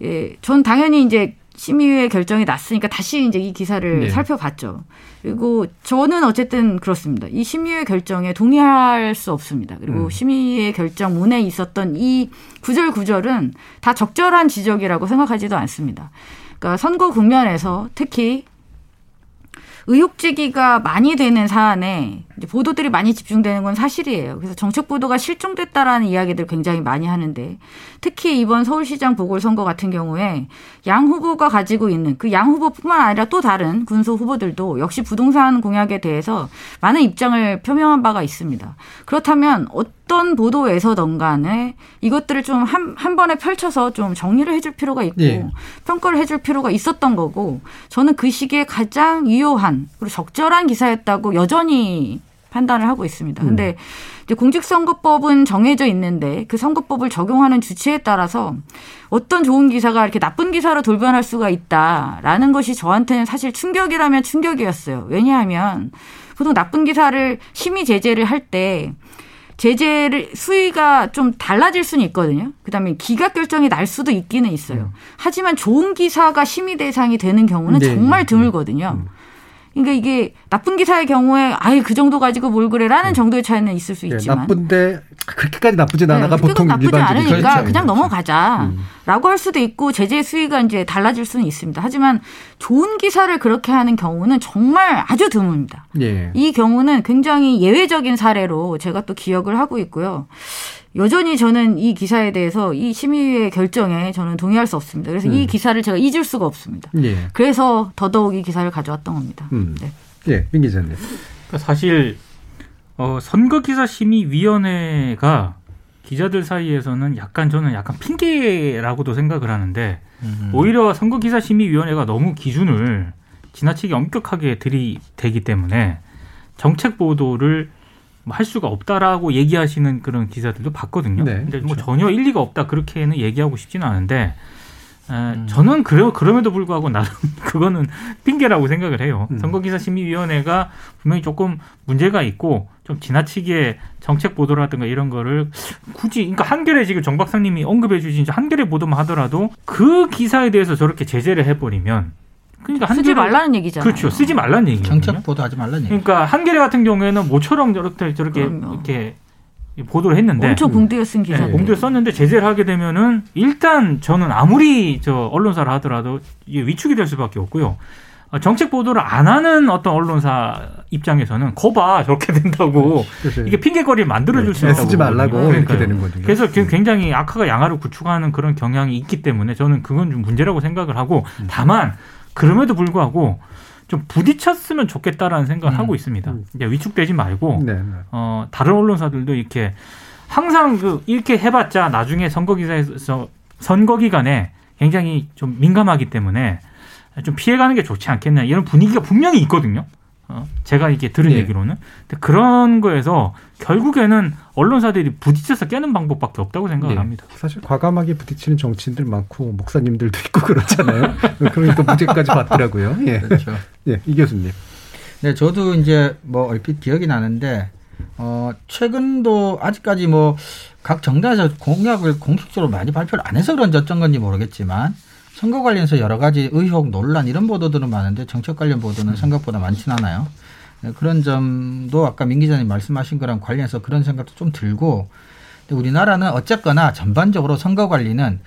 예, 전 당연히 이제 심의회 결정이 났으니까 다시 이제 이 기사를 네. 살펴봤죠. 그리고 저는 어쨌든 그렇습니다. 이 심의회 결정에 동의할 수 없습니다. 그리고 음. 심의회 결정문에 있었던 이 구절 구절은 다 적절한 지적이라고 생각하지도 않습니다. 그러니까 선거 국면에서 특히 의혹 제기가 많이 되는 사안에 보도들이 많이 집중되는 건 사실이에요. 그래서 정책 보도가 실종됐다라는 이야기들 굉장히 많이 하는데 특히 이번 서울시장 보궐선거 같은 경우에 양 후보가 가지고 있는 그 양 후보뿐만 아니라 또 다른 군소 후보들도 역시 부동산 공약에 대해서 많은 입장을 표명한 바가 있습니다. 그렇다면 어떤 보도에서던 간에 이것들을 좀 한 한 번에 펼쳐서 좀 정리를 해줄 필요가 있고 예. 평가를 해줄 필요가 있었던 거고 저는 그 시기에 가장 유효한 그리고 적절한 기사였다고 여전히 판단을 하고 있습니다. 근데 이제 공직선거법은 정해져 있는데 그 선거법을 적용하는 주체에 따라서 어떤 좋은 기사가 이렇게 나쁜 기사로 돌변할 수가 있다라는 것이 저한테는 사실 충격이라면 충격이었어요. 왜냐하면 보통 나쁜 기사를 심의 제재를 할때 제재를 수위가 좀 달라질 수는 있거든요. 그다음에 기각 결정이 날 수도 있기는 있어요. 하지만 좋은 기사가 심의 대상이 되는 경우는 네, 정말 네. 드물거든요. 그러니까 이게 나쁜 기사의 경우에 아예 그 정도 가지고 뭘 그래라는 정도의 차이는 있을 수 예, 있지만 나쁜데 그렇게까지 나쁘진 않아가 네, 보통 나쁘지 않으니까 입장인 그냥 거죠. 넘어가자라고 할 수도 있고 제재 수위가 이제 달라질 수는 있습니다. 하지만 좋은 기사를 그렇게 하는 경우는 정말 아주 드뭅니다. 예. 이 경우는 굉장히 예외적인 사례로 제가 또 기억을 하고 있고요. 여전히 저는 이 기사에 대해서 이 심의위의 결정에 저는 동의할 수 없습니다. 그래서 이 기사를 제가 잊을 수가 없습니다. 예. 그래서 더더욱 이 기사를 가져왔던 겁니다. 음. 네. 예, 민 기자님. 그러니까 사실 어, 선거기사 심의위원회가 기자들 사이에서는 약간 저는 약간 핑계라고도 생각을 하는데 오히려 선거기사 심의위원회가 너무 기준을 지나치게 엄격하게 들이대기 때문에 정책 보도를 뭐 할 수가 없다라고 얘기하시는 그런 기사들도 봤거든요. 네, 근데 뭐 그렇죠. 전혀 일리가 없다 그렇게는 얘기하고 싶지는 않은데 에, 음. 저는 그래 그럼에도 불구하고 나름 그거는 핑계라고 생각을 해요. 음. 선거기사심의위원회가 분명히 조금 문제가 있고 좀 지나치게 정책 보도라든가 이런 거를 굳이 그러니까 한겨레 지금 정 박사님이 언급해 주신 한겨레 보도만 하더라도 그 기사에 대해서 저렇게 제재를 해버리면 그러니까 쓰지 한겨레 말라는 얘기잖아요. 그렇죠 쓰지 말라는 얘기거든요. 정책 보도하지 말라는 얘기. 그러니까 한겨레 같은 경우에는 모처럼 저렇게 저렇게 그럼요. 이렇게 보도를 했는데 엄청 봉두에 쓴 기사. 네, 공들 썼는데 제재를 하게 되면은 일단 저는 아무리 저 언론사를 하더라도 이게 위축이 될 수밖에 없고요. 어, 정책 보도를 안 하는 어떤 언론사 입장에서는 거봐 저렇게 된다고 그래서 이게 핑계거리를 만들어줄 수 있다고 네, 쓰지 말라고 보거든요. 이렇게 그러니까요. 되는 거죠. 그래서 그 굉장히 악화가 양화를 구축하는 그런 경향이 있기 때문에 저는 그건 좀 문제라고 생각을 하고 음. 다만 그럼에도 불구하고 좀 부딪혔으면 좋겠다라는 생각을 음. 하고 있습니다. 음. 이제 위축되지 말고 네, 네. 어, 다른 언론사들도 이렇게 항상 그 이렇게 해봤자 나중에 선거 기사에서 선거 기간에 굉장히 좀 민감하기 때문에 좀 피해가는 게 좋지 않겠냐 이런 분위기가 분명히 있거든요. 어, 제가 이게 들은 네. 얘기로는 근데 그런 거에서 결국에는 언론사들이 부딪혀서 깨는 방법밖에 없다고 생각을 네. 합니다. 사실 과감하게 부딪히는 정치인들 많고 목사님들도 있고 그렇잖아요. 그러니까 무죄까지 받더라고요. 예. 그렇죠. 예, 이 교수님. 네, 저도 이제 뭐 얼핏 기억이 나는데 어 최근도 아직까지 뭐 각 정당에서 공약을 공식적으로 많이 발표를 안 해서 그런지 어쩐 건지 모르겠지만 선거 관련해서 여러 가지 의혹 논란 이런 보도들은 많은데 정책 관련 보도는 생각보다 많지는 않아요. 네, 그런 점도 아까 민 기자님 말씀하신 거랑 관련해서 그런 생각도 좀 들고 우리나라는 어쨌거나 전반적으로 선거 관리는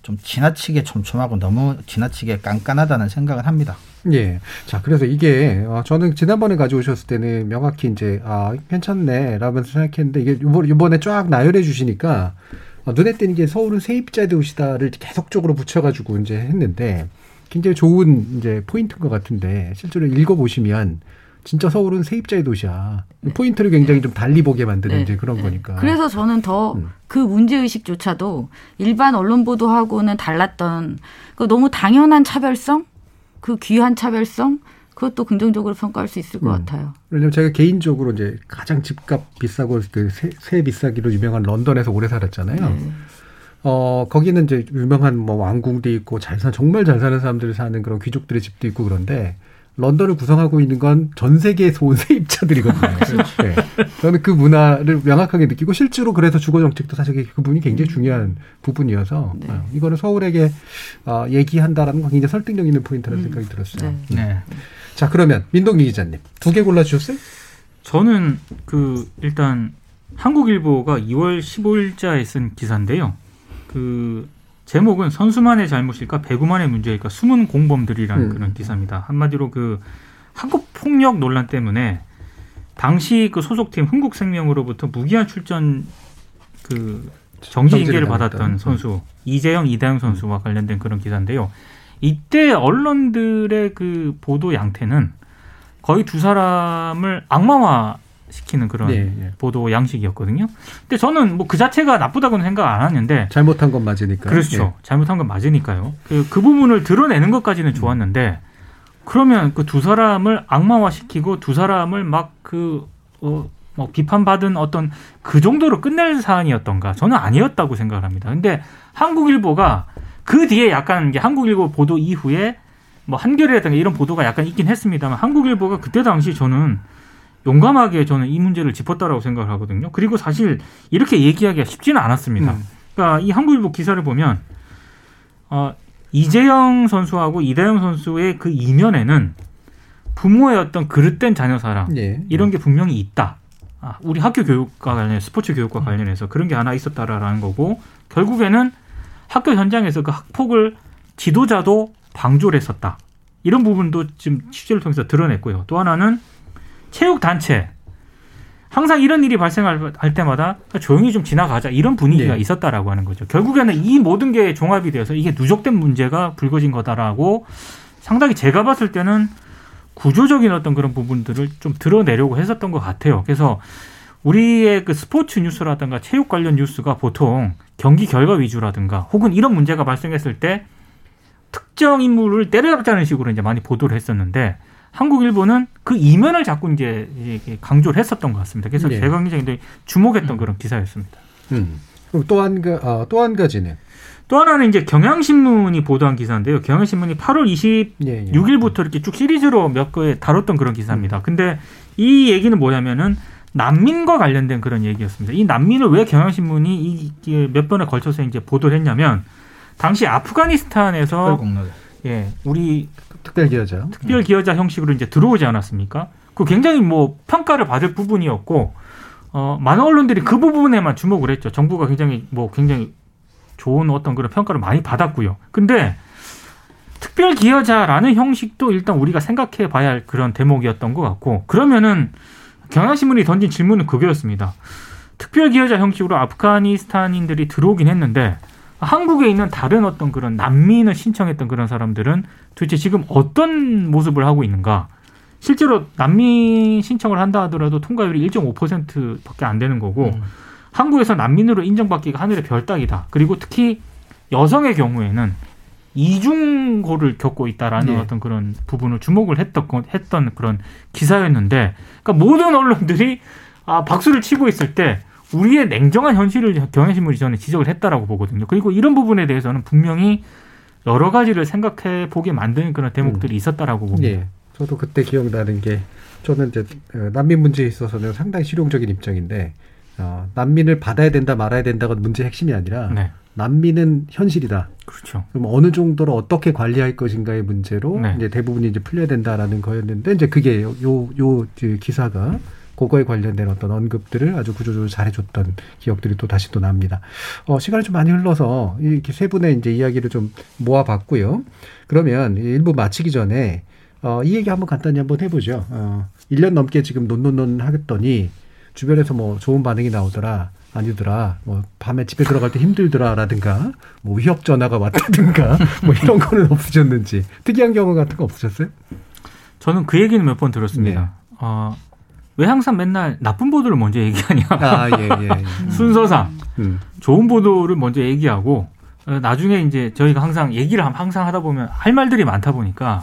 좀 지나치게 촘촘하고 너무 지나치게 깐깐하다는 생각을 합니다. 예. 자, 그래서 이게 어, 저는 지난번에 가져오셨을 때는 명확히 이제 아 괜찮네 라면서 생각했는데 이게 이번 이번에 쫙 나열해 주시니까 어, 눈에 띄는 게 서울은 세입자 도시다를 계속적으로 붙여가지고 이제 했는데 굉장히 좋은 이제 포인트인 것 같은데 실제로 읽어보시면 진짜 서울은 세입자의 도시야. 포인트를 굉장히 좀 달리 보게 만드는 네. 이제 그런 거니까. 그래서 저는 더 음. 그 문제 의식조차도 일반 언론 보도하고는 달랐던 그 너무 당연한 차별성, 그 귀한 차별성 그것도 긍정적으로 평가할 수 있을 것 음. 같아요. 왜냐면 제가 개인적으로 이제 가장 집값 비싸고 그 세, 세 비싸기로 유명한 런던에서 오래 살았잖아요. 네. 어, 거기는 이제 유명한 뭐 왕궁도 있고 잘 사, 정말 잘 사는 사람들이 사는 그런 귀족들의 집도 있고 그런데 런던을 구성하고 있는 건 전 세계에서 온 세입자들이거든요. 네. 저는 그 문화를 명확하게 느끼고 실제로 그래서 주거 정책도 사실 그 부분이 굉장히 중요한 부분이어서 네. 어, 이거는 서울에게 어, 얘기한다라는 건 굉장히 설득력 있는 포인트라는 생각이 들었어요. 네. 네. 자 그러면 민동기 기자님 두 개 골라 주셨어요? 저는 그 일단 한국일보가 2월 15일자에 쓴 기사인데요. 그 제목은 선수만의 잘못일까 배구만의 문제일까 숨은 공범들이라는 음. 그런 기사입니다. 한마디로 그 학업 폭력 논란 때문에 당시 그 소속팀 흥국생명으로부터 무기한 출전 그 정지 징계를 당했던. 받았던 선수 이재영 이다영 선수와 관련된 그런 기사인데요. 이때 언론들의 그 보도 양태는 거의 두 사람을 악마화 시키는 그런 네, 네. 보도 양식이었거든요. 근데 저는 뭐 그 자체가 나쁘다고는 생각 안 하는데 잘못한 건 맞으니까. 그렇죠. 잘못한 건 맞으니까요. 그, 그 부분을 드러내는 것까지는 좋았는데 그러면 그 두 사람을 악마화 시키고 두 사람을 막그 어, 뭐 비판받은 어떤 그 정도로 끝낼 사안이었던가 저는 아니었다고 생각을 합니다. 근데 한국일보가 그 뒤에 약간 이제 한국일보 보도 이후에 뭐 한겨레라든가 이런 보도가 약간 있긴 했습니다만 한국일보가 그때 당시 저는 용감하게 저는 이 문제를 짚었다라고 생각을 하거든요. 그리고 사실 이렇게 얘기하기가 쉽지는 않았습니다. 음. 그러니까 이 한국일보 기사를 보면 어, 이재영 선수하고 이다영 선수의 그 이면에는 부모의 어떤 그릇된 자녀 사랑 예. 이런 게 분명히 있다. 아, 우리 학교 교육과 관련, 스포츠 교육과 관련해서 그런 게 하나 있었다라는 거고 결국에는 학교 현장에서 그 학폭을 지도자도 방조를 했었다. 이런 부분도 지금 취재를 통해서 드러냈고요. 또 하나는 체육 단체 항상 이런 일이 발생할 할 때마다 조용히 좀 지나가자 이런 분위기가 네. 있었다라고 하는 거죠. 결국에는 이 모든 게 종합이 돼서 이게 누적된 문제가 불거진 거다라고 상당히 제가 봤을 때는 구조적인 어떤 그런 부분들을 좀 드러내려고 했었던 것 같아요. 그래서 우리의 그 스포츠 뉴스라든가 체육 관련 뉴스가 보통 경기 결과 위주라든가 혹은 이런 문제가 발생했을 때 특정 인물을 때려잡자는 식으로 이제 많이 보도를 했었는데 한국 일보는 그 이면을 자꾸 이제 강조를 했었던 것 같습니다. 그래서 네. 제가 굉장히 주목했던 그런 기사였습니다. 음. 그럼 또한 가, 아, 또한 가지는 또 하나는 이제 경향신문이 보도한 기사인데요. 경향신문이 8월 20 예, 예. 6일부터 이렇게 쭉 시리즈로 몇 거에 다뤘던 그런 기사입니다. 근데 이 얘기는 뭐냐면은 난민과 관련된 그런 얘기였습니다. 이 난민을 왜 경향신문이 이- 이몇 번에 걸쳐서 이제 보도를 했냐면 당시 아프가니스탄에서. 예, 우리 특별 기여자. 특별 기여자 형식으로 이제 들어오지 않았습니까? 그 굉장히 뭐 평가를 받을 부분이었고 어, 많은 언론들이 그 부분에만 주목을 했죠. 정부가 굉장히 뭐 굉장히 좋은 어떤 그런 평가를 많이 받았고요. 근데 특별 기여자라는 형식도 일단 우리가 생각해 봐야 할 그런 대목이었던 것 같고 그러면은 경향신문이 던진 질문은 그거였습니다. 특별 기여자 형식으로 아프가니스탄인들이 들어오긴 했는데 한국에 있는 다른 어떤 그런 난민을 신청했던 그런 사람들은 도대체 지금 어떤 모습을 하고 있는가? 실제로 난민 신청을 한다 하더라도 통과율이 1.5%밖에 안 되는 거고 음. 한국에서 난민으로 인정받기가 하늘의 별 따기다. 그리고 특히 여성의 경우에는 이중고를 겪고 있다라는 네. 어떤 그런 부분을 주목을 했던 건- 했던 그런 기사였는데, 그러니까 모든 언론들이 아, 박수를 치고 있을 때 우리의 냉정한 현실을 경향신문이 저는 지적을 했다라고 보거든요. 그리고 이런 부분에 대해서는 분명히 여러 가지를 생각해 보게 만드는 그런 대목들이 있었다라고 봅니다. 예. 저도 그때 기억나는 게 저는 이제 어, 난민 문제에 있어서는 상당히 실용적인 입장인데 어, 난민을 받아야 된다 말아야 된다가 문제 핵심이 아니라 네, 난민은 현실이다. 그렇죠. 그럼 어느 정도로 어떻게 관리할 것인가의 문제로 네. 이제 대부분이 이제 풀려야 된다라는 거였는데 이제 그게 요요 요 기사가 그거에 관련된 어떤 언급들을 아주 구조적으로 잘해줬던 기억들이 또 다시 또 납니다. 어, 시간이 좀 많이 흘러서 이렇게 세 분의 이제 이야기를 좀 모아봤고요. 그러면 이 일부 마치기 전에 어, 이 얘기 한번 간단히 한번 해보죠. 어, 1년 넘게 지금 논논논 하겠더니 주변에서 뭐 좋은 반응이 나오더라. 아니더라. 뭐 밤에 집에 들어갈 때 힘들더라라든가 뭐 위협 전화가 왔다든가 뭐 이런 거는 없으셨는지 특이한 경우 같은 거 없으셨어요? 저는 그 얘기는 몇 번 들었습니다. 네. 어, 왜 항상 맨날 나쁜 보도를 먼저 얘기하냐. 아, 예, 예. 예. 순서상 음. 좋은 보도를 먼저 얘기하고 어, 나중에 이제 저희가 항상 얘기를 함- 항상 하다 보면 할 말들이 많다 보니까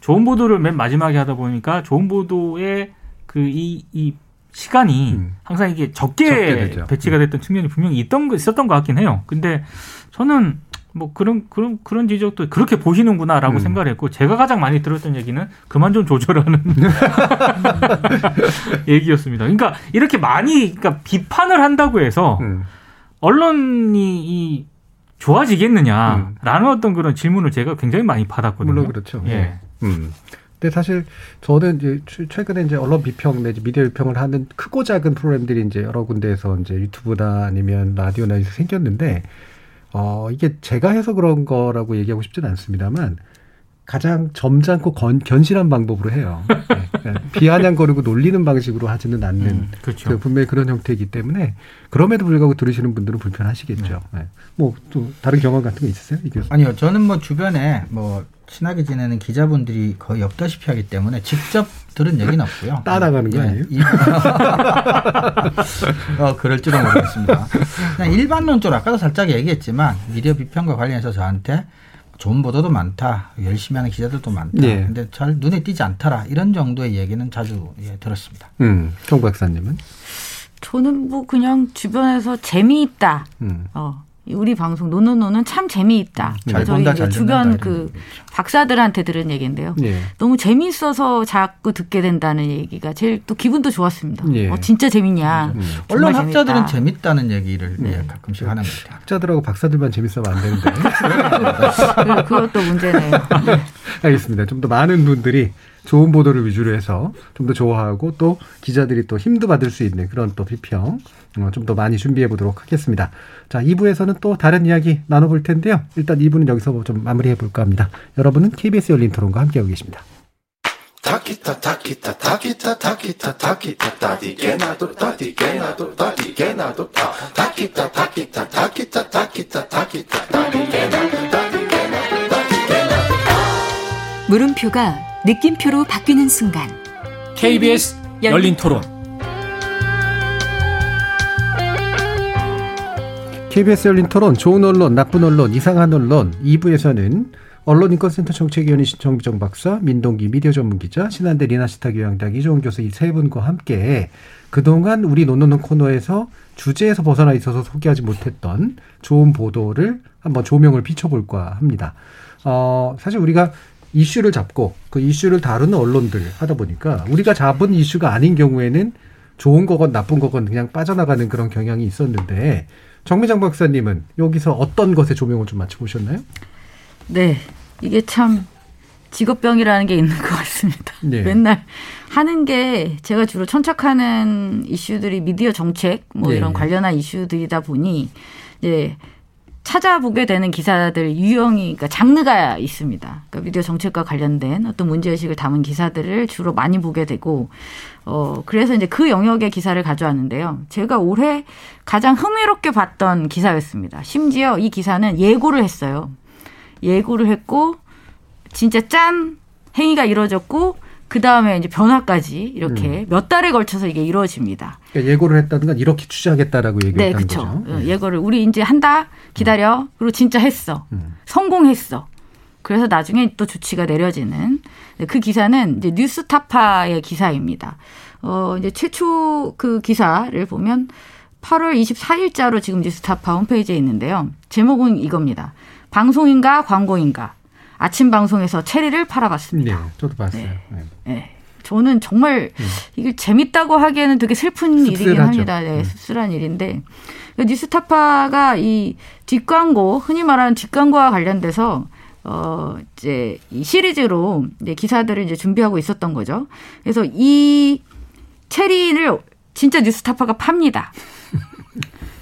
좋은 보도를 맨 마지막에 하다 보니까 좋은 보도의 그이이 시간이 음. 항상 이게 적게, 적게 되죠. 음. 배치가 됐던 측면이 분명히 있던 거 있었던 것 같긴 해요. 근데 저는 뭐 그런 그런 그런 지적도 그렇게 보시는구나라고 음. 생각을 했고 제가 가장 많이 들었던 얘기는 그만 좀 조절하는 얘기였습니다. 그러니까 이렇게 많이 그러니까 비판을 한다고 해서 음. 언론이 이 좋아지겠느냐라는 어떤 그런 질문을 제가 굉장히 많이 받았거든요. 물론 그렇죠. 예. 음. 근데 사실 저는 이제 최- 최근에 이제 언론 비평 내지 미디어 비평을 하는 크고 작은 프로그램들이 이제 여러 군데에서 이제 유튜브나 아니면 라디오나 이렇게 생겼는데 어 이게 제가 해서 그런 거라고 얘기하고 싶지는 않습니다만 가장 점잖고 건, 견실한 방법으로 해요. 네. 비아냥거리고 놀리는 방식으로 하지는 않는 음, 그렇죠. 그 분명히 그런 형태이기 때문에 그럼에도 불구하고 들으시는 분들은 불편하시겠죠. 네. 뭐또 다른 경험 같은 거 있으세요, 이 교수? 아니요, 저는 뭐 주변에 뭐 친하게 지내는 기자분들이 거의 없다시피 하기 때문에 직접 들은 얘기는 없고요. 따라가는 거 예, 아니에요? 이- 어, 그럴지도 모르겠습니다. 그냥 일반론적으로 아까도 살짝 얘기했지만 미디어 비평과 관련해서 저한테 좋은 보도도 많다. 열심히 하는 기자들도 많다. 예. 근데 잘 눈에 띄지 않더라. 이런 정도의 얘기는 자주 예, 들었습니다. 음, 정 박사님은? 저는 뭐 그냥 주변에서 재미있다. 음. 어, 우리 방송 노노노는 참 재미있다. 잘 저희 본다, 잘 주변 듣는다 그 얘기죠. 박사들한테 들은 얘기인데요. 예. 너무 재미있어서 자꾸 듣게 된다는 얘기가 제일 또 기분도 좋았습니다. 예. 어, 진짜 재밌냐. 음. 언론 학자들은 재밌다. 재밌다는 얘기를 예, 가끔씩 하는 것 같아요. 학자들하고 박사들만 재밌으면 안 되는데. 그, 그것도 문제네요. 알겠습니다. 좀 더 많은 분들이 좋은 보도를 위주로 해서 좀 더 좋아하고 또 기자들이 또 힘도 받을 수 있는 그런 또 비평 어, 좀더 많이 준비해 보도록 하겠습니다. 자, 2부에서는 또 다른 이야기 나눠볼 텐데요. 일단 2부는 여기서 뭐 좀 마무리해 볼까 합니다. 여러분은 KBS 열린 토론과 함께하고 계십니다. 물음표가 느낌표로 바뀌는 순간 KBS 열린 토론. KBS 열린 토론 좋은 언론, 나쁜 언론, 이상한 언론 2부에서는 언론인권센터 정책위원이신 정비정 박사, 민동기 미디어 전문기자, 신한대 리나시타 교양대학 이종훈 교수 이 세 분과 함께 그동안 우리 논논논 코너에서 주제에서 벗어나 있어서 소개하지 못했던 좋은 보도를 한번 조명을 비춰볼까 합니다. 어, 사실 우리가 이슈를 잡고 그 이슈를 다루는 언론들 하다 보니까 우리가 잡은 이슈가 아닌 경우에는 좋은 거건 나쁜 거건 그냥 빠져나가는 그런 경향이 있었는데 정미장 박사님은 여기서 어떤 것에 조명을 좀 맞춰보셨나요? 네. 이게 참 직업병이라는 게 있는 것 같습니다. 네. 맨날 하는 게 제가 주로 천착하는 이슈들이 미디어 정책 뭐 네. 이런 관련한 이슈들이다 보니 이제 찾아보게 되는 기사들 유형이 그러니까 장르가 있습니다. 그러니까 미디어 정책과 관련된 어떤 문제 의식을 담은 기사들을 주로 많이 보게 되고 어 그래서 이제 그 영역의 기사를 가져왔는데요. 제가 올해 가장 흥미롭게 봤던 기사였습니다. 심지어 이 기사는 예고를 했어요. 예고를 했고 진짜 짠 행위가 이루어졌고 그 다음에 이제 변화까지 이렇게 몇 달에 걸쳐서 이게 이루어집니다. 그러니까 예고를 했다는 건 이렇게 취재하겠다라고 네, 얘기했다는 그렇죠. 거죠. 예거를 우리 이제 한다 기다려 그리고 진짜 했어 음. 성공했어. 그래서 나중에 또 조치가 내려지는 네, 그 기사는 이제 뉴스타파의 기사입니다. 어 이제 최초 그 기사를 보면 8월 24일자로 지금 뉴스타파 홈페이지에 있는데요. 제목은 이겁니다. 방송인가 광고인가 아침 방송에서 체리를 팔아봤습니다. 네, 저도 봤어요. 네. 네. 네. 저는 정말 이게 재밌다고 하기에는 되게 슬픈 일이긴 씁쓸하죠. 합니다. 네, 음. 씁쓸한 일인데 그 뉴스타파가 이 뒷광고 흔히 말하는 뒷광고와 관련돼서 어 이제 이 시리즈로 이제 기사들을 이제 준비하고 있었던 거죠. 그래서 이 체리를 진짜 뉴스타파가 팝니다.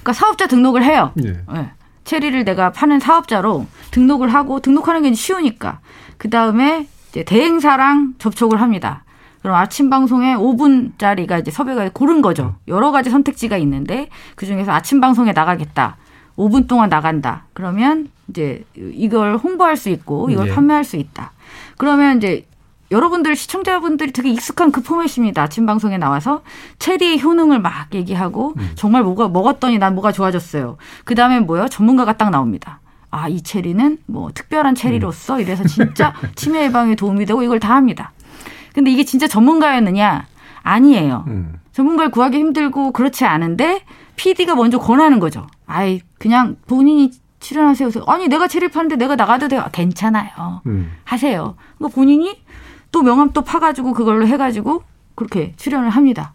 그러니까 사업자 등록을 해요. 네. 네. 체리를 내가 파는 사업자로 등록을 하고 등록하는 게 쉬우니까 그 다음에 이제 대행사랑 접촉을 합니다. 그럼 아침 방송에 5분짜리가 이제 섭외가 고른 거죠. 여러 가지 선택지가 있는데 그 중에서 아침 방송에 나가겠다. 5분 동안 나간다. 그러면 이제 이걸 홍보할 수 있고 이걸 예. 판매할 수 있다. 그러면 이제 여러분들 시청자분들이 되게 익숙한 그 포맷입니다. 아침 방송에 나와서 체리의 효능을 막 얘기하고 정말 뭐가 먹었더니 난 뭐가 좋아졌어요. 그 다음에 뭐요? 전문가가 딱 나옵니다. 아, 이 체리는 뭐 특별한 체리로서 이래서 진짜 치매 예방에 도움이 되고 이걸 다 합니다. 근데 이게 진짜 전문가였느냐? 아니에요. 음. 전문가를 구하기 힘들고 그렇지 않은데 PD가 먼저 권하는 거죠. 아이, 그냥 본인이 출연하세요. 아니, 내가 체리 파는데 내가 나가도 돼요. 아, 괜찮아요. 음. 하세요. 그러니까 본인이 또 명함 또 파가지고 그걸로 해가지고 그렇게 출연을 합니다.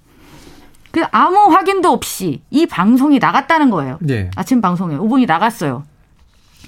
그 아무 확인도 없이 이 방송이 나갔다는 거예요. 네. 아침 방송에 5분이 나갔어요.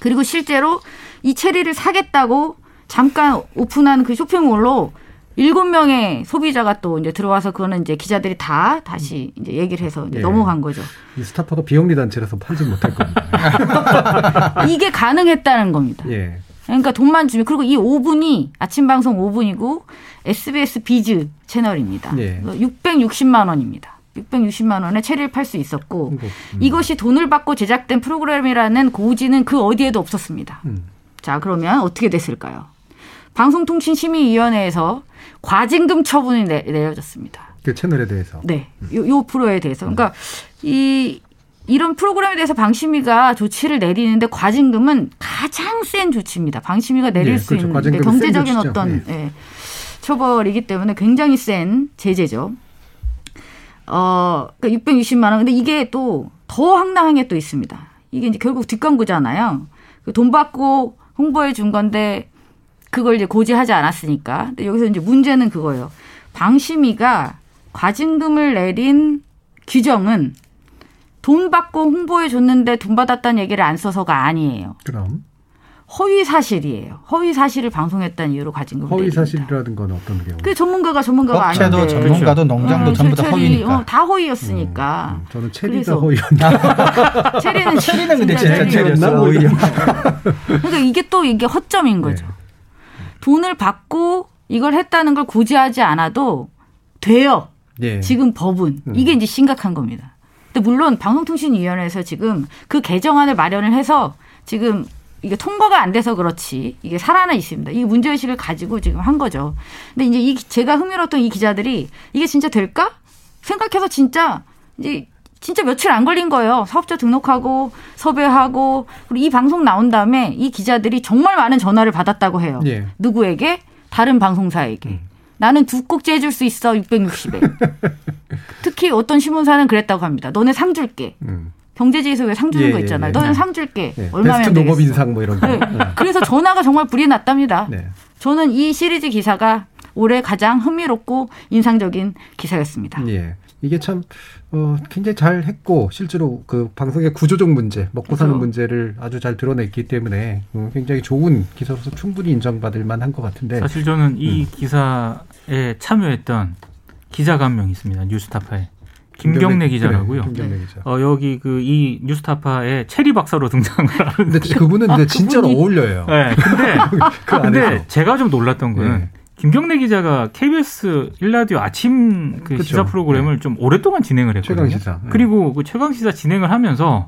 그리고 실제로 이 체리를 사겠다고 잠깐 오픈한 그 쇼핑몰로 일곱 명의 소비자가 또 이제 들어와서 그거는 이제 기자들이 다 다시 이제 얘기를 해서 이제 예. 넘어간 거죠. 이 스타파가 비영리 단체라서 팔지 못할 겁니다. 이게 가능했다는 겁니다. 예. 그러니까 돈만 주면 그리고 이 5분이 아침 방송 5분이고 SBS 비즈 채널입니다. 예. 660만 원입니다. 660만 원에 체리를 팔 수 있었고. 음. 이것이 돈을 받고 제작된 프로그램이라는 고지는 그 어디에도 없었습니다. 음. 자 그러면 어떻게 됐을까요? 방송통신심의위원회에서 과징금 처분이 내, 내려졌습니다. 그 채널에 대해서. 네, 요, 요 프로에 대해서. 그러니까 이 이런 프로그램에 대해서 방심위가 조치를 내리는데 과징금은 가장 센 조치입니다. 방심위가 내릴 네, 수 그렇죠. 있는 경제적인. 어떤 네. 예, 처벌이기 때문에 굉장히 센 제재죠. 어, 그러니까 660만 원. 근데 이게 또 더 황당한 게 또 있습니다. 이게 이제 결국 뒷광고잖아요. 그돈 받고 홍보해 준 건데 그걸 이제 고지하지 않았으니까. 근데 여기서 이제 문제는 그거예요. 방심위가 과징금을 내린 규정은 돈 받고 홍보해 줬는데 돈 받았다는 얘기를 안 써서가 아니에요. 그럼 허위 사실이에요. 허위 사실을 방송했다는 이유로 과징금을 허위 내립니다. 사실이라는 건 어떤 경우? 그 전문가가 전문가가 업체도 아닌데. 전문가도 농장도 어, 전부 다 허위니까. 어, 다 허위였으니까. 음, 저는 체리가 허위였나? 체리는 체리는 근데 진짜 진짜 체리. 체리였나? 오히려. 그러니까 이게 또 이게 허점인 거죠. 네. 돈을 받고 이걸 했다는 걸 고지하지 않아도 돼요. 예. 지금 법은 음. 이게 이제 심각한 겁니다. 근데 물론 방송통신위원회에서 지금 그 개정안을 마련을 해서 지금 이게 통과가 안 돼서 그렇지 이게 살아나 있습니다. 이 문제 의식을 가지고 지금 한 거죠. 근데 이제 이 제가 흥미로웠던 이 기자들이 이게 진짜 될까 생각해서 진짜 이제 진짜 며칠 안 걸린 거예요. 사업자 등록하고 섭외하고 그리고 이 방송 나온 다음에 이 기자들이 정말 많은 전화를 받았다고 해요. 예. 누구에게? 다른 방송사에게. 나는 두 꼭지 해줄 수 있어 660에. 특히 어떤 신문사는 그랬다고 합니다. 너네 상 줄게. 음. 경제지에서 왜 상 주는 예, 거 예, 있잖아요. 예. 너는 상 줄게. 예. 얼마면 되겠어? 농업 인상 뭐 이런 거. 네. 그래서 전화가 정말 불이 났답니다. 네. 저는 이 시리즈 기사가 올해 가장 흥미롭고 인상적인 기사였습니다. 예. 이게 참 어, 굉장히 잘 했고 실제로 그 방송의 구조적 문제, 먹고 사는 그죠. 문제를 아주 잘 드러냈기 때문에 어, 굉장히 좋은 기사로서 충분히 인정받을 만한 것 같은데. 사실 저는 이 음. 기사에 참여했던 기자가 한 명 있습니다. 뉴스타파에 김경래 기자라고요. 그래, 김경래 기자. 어, 여기 그 이 뉴스타파에 체리 박사로 등장을 하는데 그분은 근데 진짜로 그분이- 어울려요. 네, 근데 그 근데. 제가 좀 놀랐던 거는 네. 김경래 기자가 KBS 일라디오 아침 그. 시사 프로그램을 좀 오랫동안 진행을 했거든요. 최강 시사. 네. 그리고 그 최강 시사 진행을 하면서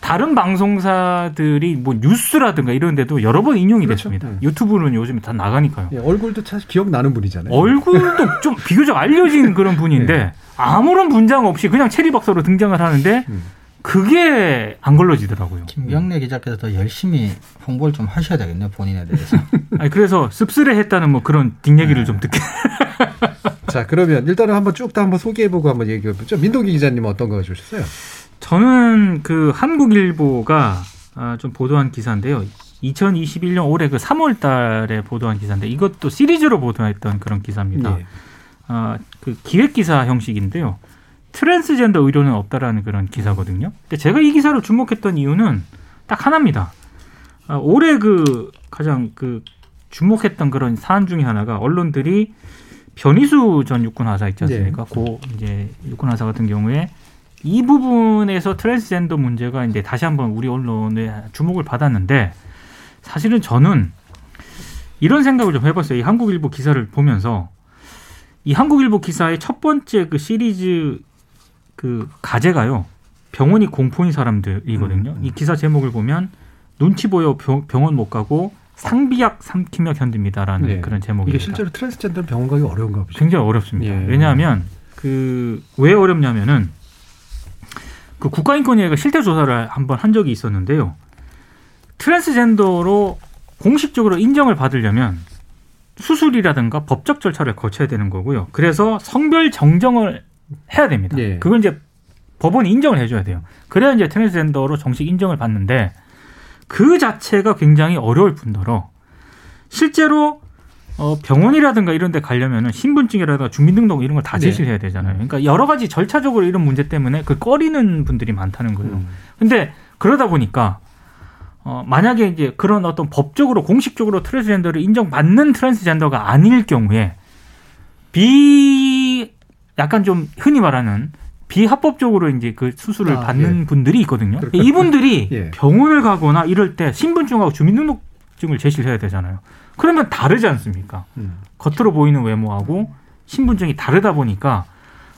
다른 방송사들이 뭐 뉴스라든가 이런 데도 여러 번 인용이 그렇죠. 됐습니다. 네. 유튜브는 요즘에 다 나가니까요. 예, 얼굴도 사실 기억나는 분이잖아요. 얼굴도 좀 비교적 알려진 그런 분인데 네. 아무런 분장 없이 그냥 체리 박사로 등장을 하는데 음. 그게 안 걸러지더라고요. 김경래 기자께서 더 열심히 홍보를 좀 하셔야 되겠네요 본인에 대해서. 아니, 그래서 씁쓸해했다는 뭐 그런 뒷얘기를 좀 듣게. 자, 그러면 일단은 한번 쭉 다 한번 소개해보고 한번 얘기해보죠. 민동기 기자님 어떤 거 가져오셨어요? 저는 그 한국일보가 아, 좀 보도한 기사인데요. 2021년 올해 그 3월 달에 보도한 기사인데 이것도 시리즈로 보도했던 그런 기사입니다. 예. 아, 그 기획 기사 형식인데요. 트랜스젠더 의료는 없다라는 그런 기사거든요. 근데 제가 이 기사를 주목했던 이유는 딱 하나입니다. 아, 올해 그 가장 그 주목했던 그런 사안 중에 하나가 언론들이 변희수 전 육군 하사 있지 않습니까? 고 이제 육군 하사 같은 경우에 이 부분에서 트랜스젠더 문제가 이제 다시 한번 우리 언론의 주목을 받았는데 사실은 저는 이런 생각을 좀 해봤어요. 이 한국일보 기사를 보면서 이 한국일보 기사의 첫 번째 그 시리즈 그 가제가요. 병원이 공포인 사람들이거든요. 음, 음. 이 기사 제목을 보면 눈치 보여 병- 병원 못 가고 상비약 삼키며 견딥니다라는 네. 그런 제목입니다. 이게 실제로 트랜스젠더는 병원 가기 어려운가 보죠. 굉장히 어렵습니다. 예. 왜냐하면 그 왜 어렵냐면은 그 국가인권위가 실태 조사를 한번 한 적이 있었는데요. 트랜스젠더로 공식적으로 인정을 받으려면 수술이라든가 법적 절차를 거쳐야 되는 거고요. 그래서 성별 정정을 해야 됩니다. 예. 그걸 이제 법원이 인정을 해줘야 돼요. 그래야 이제 트랜스젠더로 정식 인정을 받는데 그 자체가 굉장히 어려울 뿐더러 실제로 어, 병원이라든가 이런 데 가려면은 신분증이라든가 주민등록 이런 걸 다 네. 제시를 해야 되잖아요. 그러니까 여러 가지 절차적으로 이런 문제 때문에 그 꺼리는 분들이 많다는 거예요. 음. 근데 그러다 보니까 어, 만약에 이제 그런 어떤 법적으로 공식적으로 트랜스젠더를 인정받는 트랜스젠더가 아닐 경우에 비 약간 좀 흔히 말하는 비합법적으로 이제 그 수술을 아, 받는 분들이 있거든요. 그렇군요. 이분들이 예. 병원을 가거나 이럴 때 신분증하고 주민등록증을 제시를 해야 되잖아요. 그러면 다르지 않습니까? 음. 겉으로 보이는 외모하고 신분증이 다르다 보니까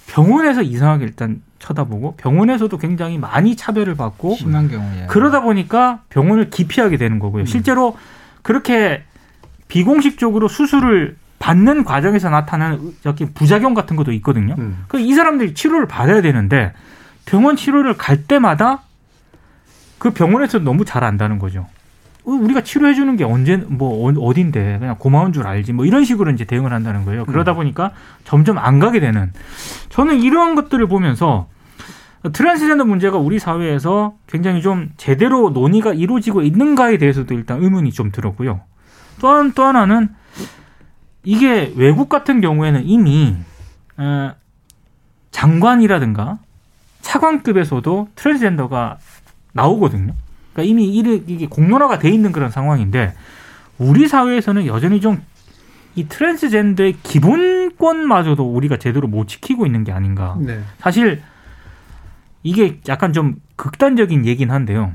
병원에서 이상하게 일단 쳐다보고 병원에서도 굉장히 많이 차별을 받고 심한 경우에. 그러다 보니까 병원을 기피하게 되는 거고요. 실제로 그렇게 비공식적으로 수술을 받는 과정에서 나타나는 저기 부작용 같은 것도 있거든요. 음. 그이 사람들이 치료를 받아야 되는데 병원 치료를 갈 때마다 그 병원에서 너무 잘 안다는 거죠. 어, 우리가 치료해 주는 게 언제 뭐 어- 어딘데 그냥 고마운 줄 알지 뭐 이런 식으로 이제 대응을 한다는 거예요. 그러다 보니까 점점 안 가게 되는 저는 이런 것들을 보면서 트랜스젠더 문제가 우리 사회에서 굉장히 좀 제대로 논의가 이루어지고 있는가에 대해서도 일단 의문이 좀 들었고요. 또, 한, 또 하나는 이게 외국 같은 경우에는 이미 어, 장관이라든가 차관급에서도 트랜스젠더가 나오거든요. 그러니까 이미 이게 공론화가 돼 있는 그런 상황인데 우리 사회에서는 여전히 좀 이 트랜스젠더의 기본권마저도 우리가 제대로 못 지키고 있는 게 아닌가. 네. 사실 이게 약간 좀 극단적인 얘긴 한데요.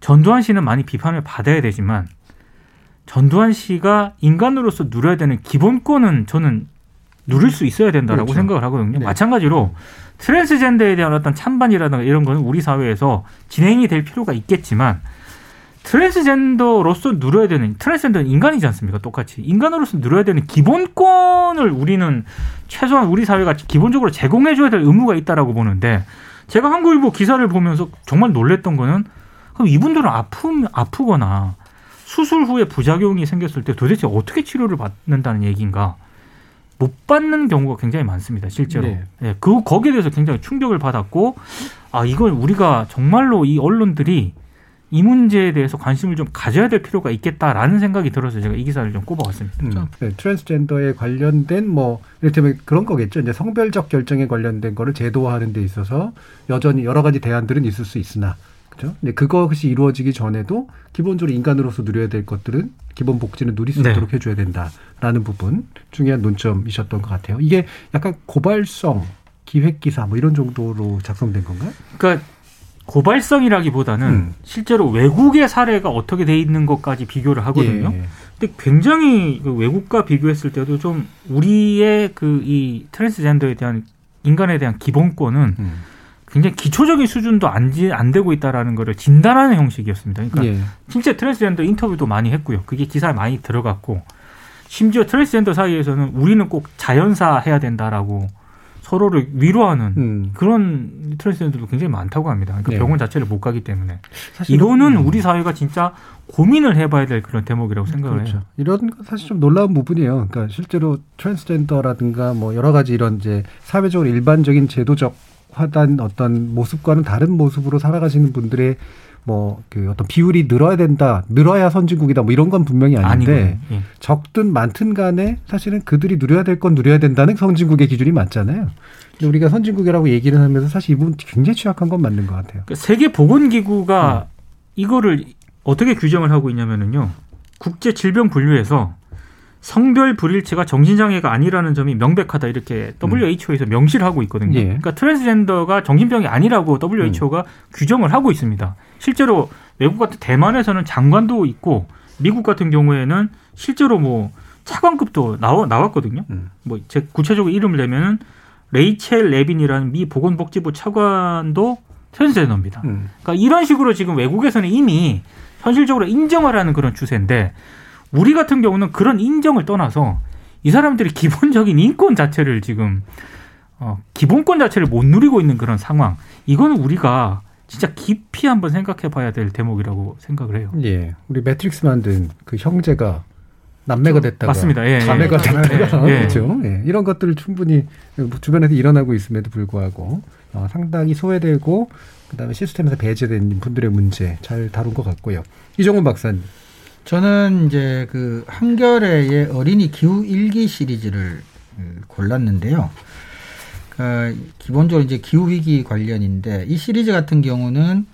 전두환 씨는 많이 비판을 받아야 되지만 전두환 씨가 인간으로서 누려야 되는 기본권은 저는 누릴 수 있어야 된다라고 그렇죠. 생각을 하거든요. 네. 마찬가지로 트랜스젠더에 대한 어떤 찬반이라든가 이런 거는 우리 사회에서 진행이 될 필요가 있겠지만 트랜스젠더로서 누려야 되는 트랜스젠더는 인간이지 않습니까? 똑같이 인간으로서 누려야 되는 기본권을 우리는 최소한 우리 사회가 기본적으로 제공해 줘야 될 의무가 있다라고 보는데 제가 한국일보 기사를 보면서 정말 놀랬던 거는 그럼 이분들은 아픔 아프거나 수술 후에 부작용이 생겼을 때 도대체 어떻게 치료를 받는다는 얘기인가? 못 받는 경우가 굉장히 많습니다, 실제로. 네. 예, 그 거기에 대해서 굉장히 충격을 받았고, 아 이걸 우리가 정말로 이 언론들이 이 문제에 대해서 관심을 좀 가져야 될 필요가 있겠다라는 생각이 들어서 제가 이 기사를 좀 꼽아왔습니다. 음, 네, 트랜스젠더에 관련된 뭐 이를테면 그런 거겠죠. 이제 성별적 결정에 관련된 거를 제도화하는 데 있어서 여전히 여러 가지 대안들은 있을 수 있으나 그죠? 근데 그것이 이루어지기 전에도 기본적으로 인간으로서 누려야 될 것들은 기본 복지는 누릴 수 네. 있도록 해줘야 된다라는 부분 중요한 논점이셨던 것 같아요. 이게 약간 고발성 기획 기사 뭐 이런 정도로 작성된 건가요? 그러니까 고발성이라기보다는 음. 실제로 외국의 사례가 어떻게 돼 있는 것까지 비교를 하거든요. 예. 근데 굉장히 그 외국과 비교했을 때도 좀 우리의 그 이 트랜스젠더에 대한 인간에 대한 기본권은 음. 굉장히 기초적인 수준도 안, 지- 안 되고 있다라는 거를 진단하는 형식이었습니다. 그러니까 예. 진짜 트랜스젠더 인터뷰도 많이 했고요. 그게 기사에 많이 들어갔고 심지어 트랜스젠더 사이에서는 우리는 꼭 자연사 해야 된다라고 서로를 위로하는 음. 그런 트랜스젠더도 굉장히 많다고 합니다. 그러니까 네. 병원 자체를 못 가기 때문에 이거는 음. 우리 사회가 진짜 고민을 해봐야 될 그런 대목이라고 생각을 그렇죠. 해요. 이런 건 사실 좀 놀라운 부분이에요. 그러니까 실제로 트랜스젠더라든가 뭐 여러 가지 이런 이제 사회적으로 일반적인 제도적 화단 어떤 모습과는 다른 모습으로 살아가시는 분들의 뭐 그 어떤 비율이 늘어야 된다, 늘어야 선진국이다, 뭐 이런 건 분명히 아닌데. 예. 적든 많든 간에 사실은 그들이 누려야 될 건 누려야 된다는 선진국의 기준이 맞잖아요. 근데 우리가 선진국이라고 얘기를 하면서 사실 이분 굉장히 취약한 건 맞는 것 같아요. 그러니까 세계 보건기구가 이거를 어떻게 규정을 하고 있냐면은요. 국제 질병 분류에서 성별 불일치가 정신장애가 아니라는 점이 명백하다 이렇게 WHO에서 명시를 하고 있거든요. 예. 그러니까 트랜스젠더가 정신병이 아니라고 WHO가 규정을 하고 있습니다. 실제로 외국 같은 대만에서는 장관도 있고 미국 같은 경우에는 실제로 뭐 차관급도 나와, 나왔거든요. 음. 뭐 이제 구체적으로 이름을 내면은 레이첼 레빈이라는 미 보건복지부 차관도 트랜스젠더입니다. 음. 그러니까 이런 식으로 지금 외국에서는 이미 현실적으로 인정을 하는 그런 추세인데 우리 같은 경우는 그런 인정을 떠나서 이 사람들이 기본적인 인권 자체를 지금 어, 기본권 자체를 못 누리고 있는 그런 상황. 이거는 우리가 진짜 깊이 한번 생각해 봐야 될 대목이라고 생각을 해요. 예, 우리 매트릭스 만든 그 형제가 남매가 됐다가 맞습니다. 예, 예. 자매가 됐다가 예, 예. 그렇죠. 예. 이런 것들을 충분히 주변에서 일어나고 있음에도 불구하고 어, 상당히 소외되고 그다음에 시스템에서 배제된 분들의 문제 잘 다룬 것 같고요. 이종훈 박사님. 저는 이제 그 한겨레의 어린이 기후 일기 시리즈를 음, 골랐는데요. 그 기본적으로 이제 기후 위기 관련인데 이 시리즈 같은 경우는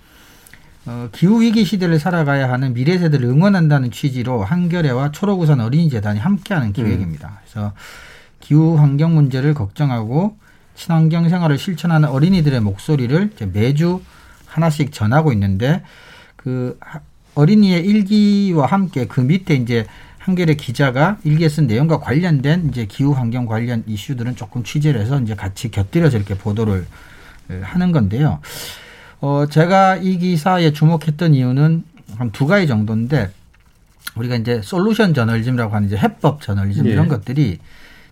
어, 기후 위기 시대를 살아가야 하는 미래 세대를 응원한다는 취지로 한겨레와 초록우산 어린이 재단이 함께하는 기획입니다. 그래서 기후 환경 문제를 걱정하고 친환경 생활을 실천하는 어린이들의 목소리를 매주 하나씩 전하고 있는데 그 하- 어린이의 일기와 함께 그 밑에 이제 한겨레 기자가 일기에 쓴 내용과 관련된 이제 기후 환경 관련 이슈들은 조금 취재를 해서 이제 같이 곁들여서 이렇게 보도를 에, 하는 건데요. 어, 제가 이 기사에 주목했던 이유는 한 두 가지 정도인데 우리가 이제 솔루션 저널리즘이라고 하는 이제 해법 저널리즘 예. 이런 것들이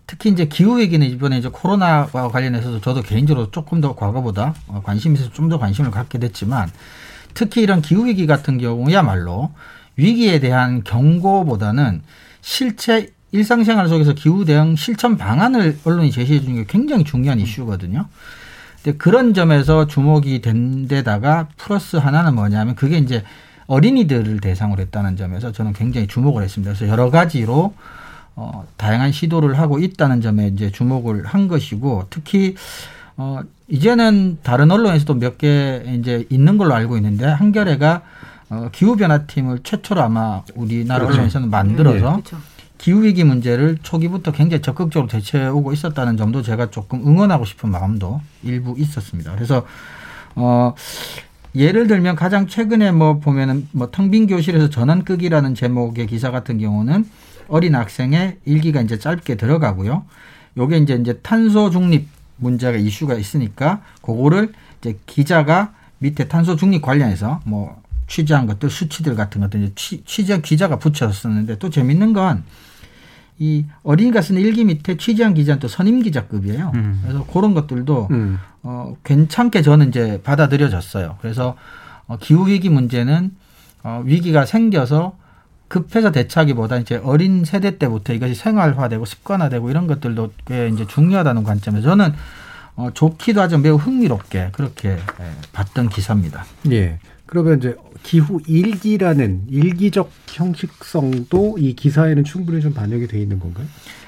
특히 이제 기후 위기는 이번에 이제 코로나와 관련해서도 저도 개인적으로 조금 더 과거보다 어, 관심이 있어서 좀 더 관심을 갖게 됐지만 특히 이런 기후 위기 같은 경우야말로 위기에 대한 경고보다는 실제 일상생활 속에서 기후 대응 실천 방안을 언론이 제시해 주는 게 굉장히 중요한 이슈거든요. 근데 그런 점에서 주목이 된 데다가 플러스 하나는 뭐냐면 그게 이제 어린이들을 대상으로 했다는 점에서 저는 굉장히 주목을 했습니다. 그래서 여러 가지로 어, 다양한 시도를 하고 있다는 점에 이제 주목을 한 것이고 특히 어, 이제는 다른 언론에서도 몇 개 이제 있는 걸로 알고 있는데 한겨레가 어, 기후변화팀을 최초로 아마 우리나라 언론에서는 만들어서 그렇죠. 기후위기 문제를 초기부터 굉장히 적극적으로 대처해오고 있었다는 점도 제가 조금 응원하고 싶은 마음도 일부 있었습니다. 그래서, 어, 예를 들면 가장 최근에 뭐 보면은 뭐 텅 빈 교실에서 전원 끄기라는 제목의 기사 같은 경우는 어린 학생의 일기가 이제 짧게 들어가고요. 요게 이제 이제 탄소 중립 문제가 이슈가 있으니까 그거를 이제 기자가 밑에 탄소 중립 관련해서 뭐 취재한 것들 수치들 같은 것들 취, 취재 기자가 붙였었는데 또 재밌는 건 이 어린이가 쓰는 일기 밑에 취재한 기자는 또 선임 기자급이에요. 음. 그래서 그런 것들도 음. 어, 괜찮게 저는 이제 받아들여졌어요. 그래서 어, 기후 위기 문제는 어, 위기가 생겨서 급해서 대처하기보다 이제 어린 세대 때부터 이것이 생활화되고 습관화되고 이런 것들도 꽤 이제 중요하다는 관점에서 저는 어, 좋기도 하지만 매우 흥미롭게 그렇게 예, 봤던 기사입니다. 예. 그러면 이제 기후 일기라는 일기적 형식성도 이 기사에는 충분히 좀 반영이 돼 있는 건가요?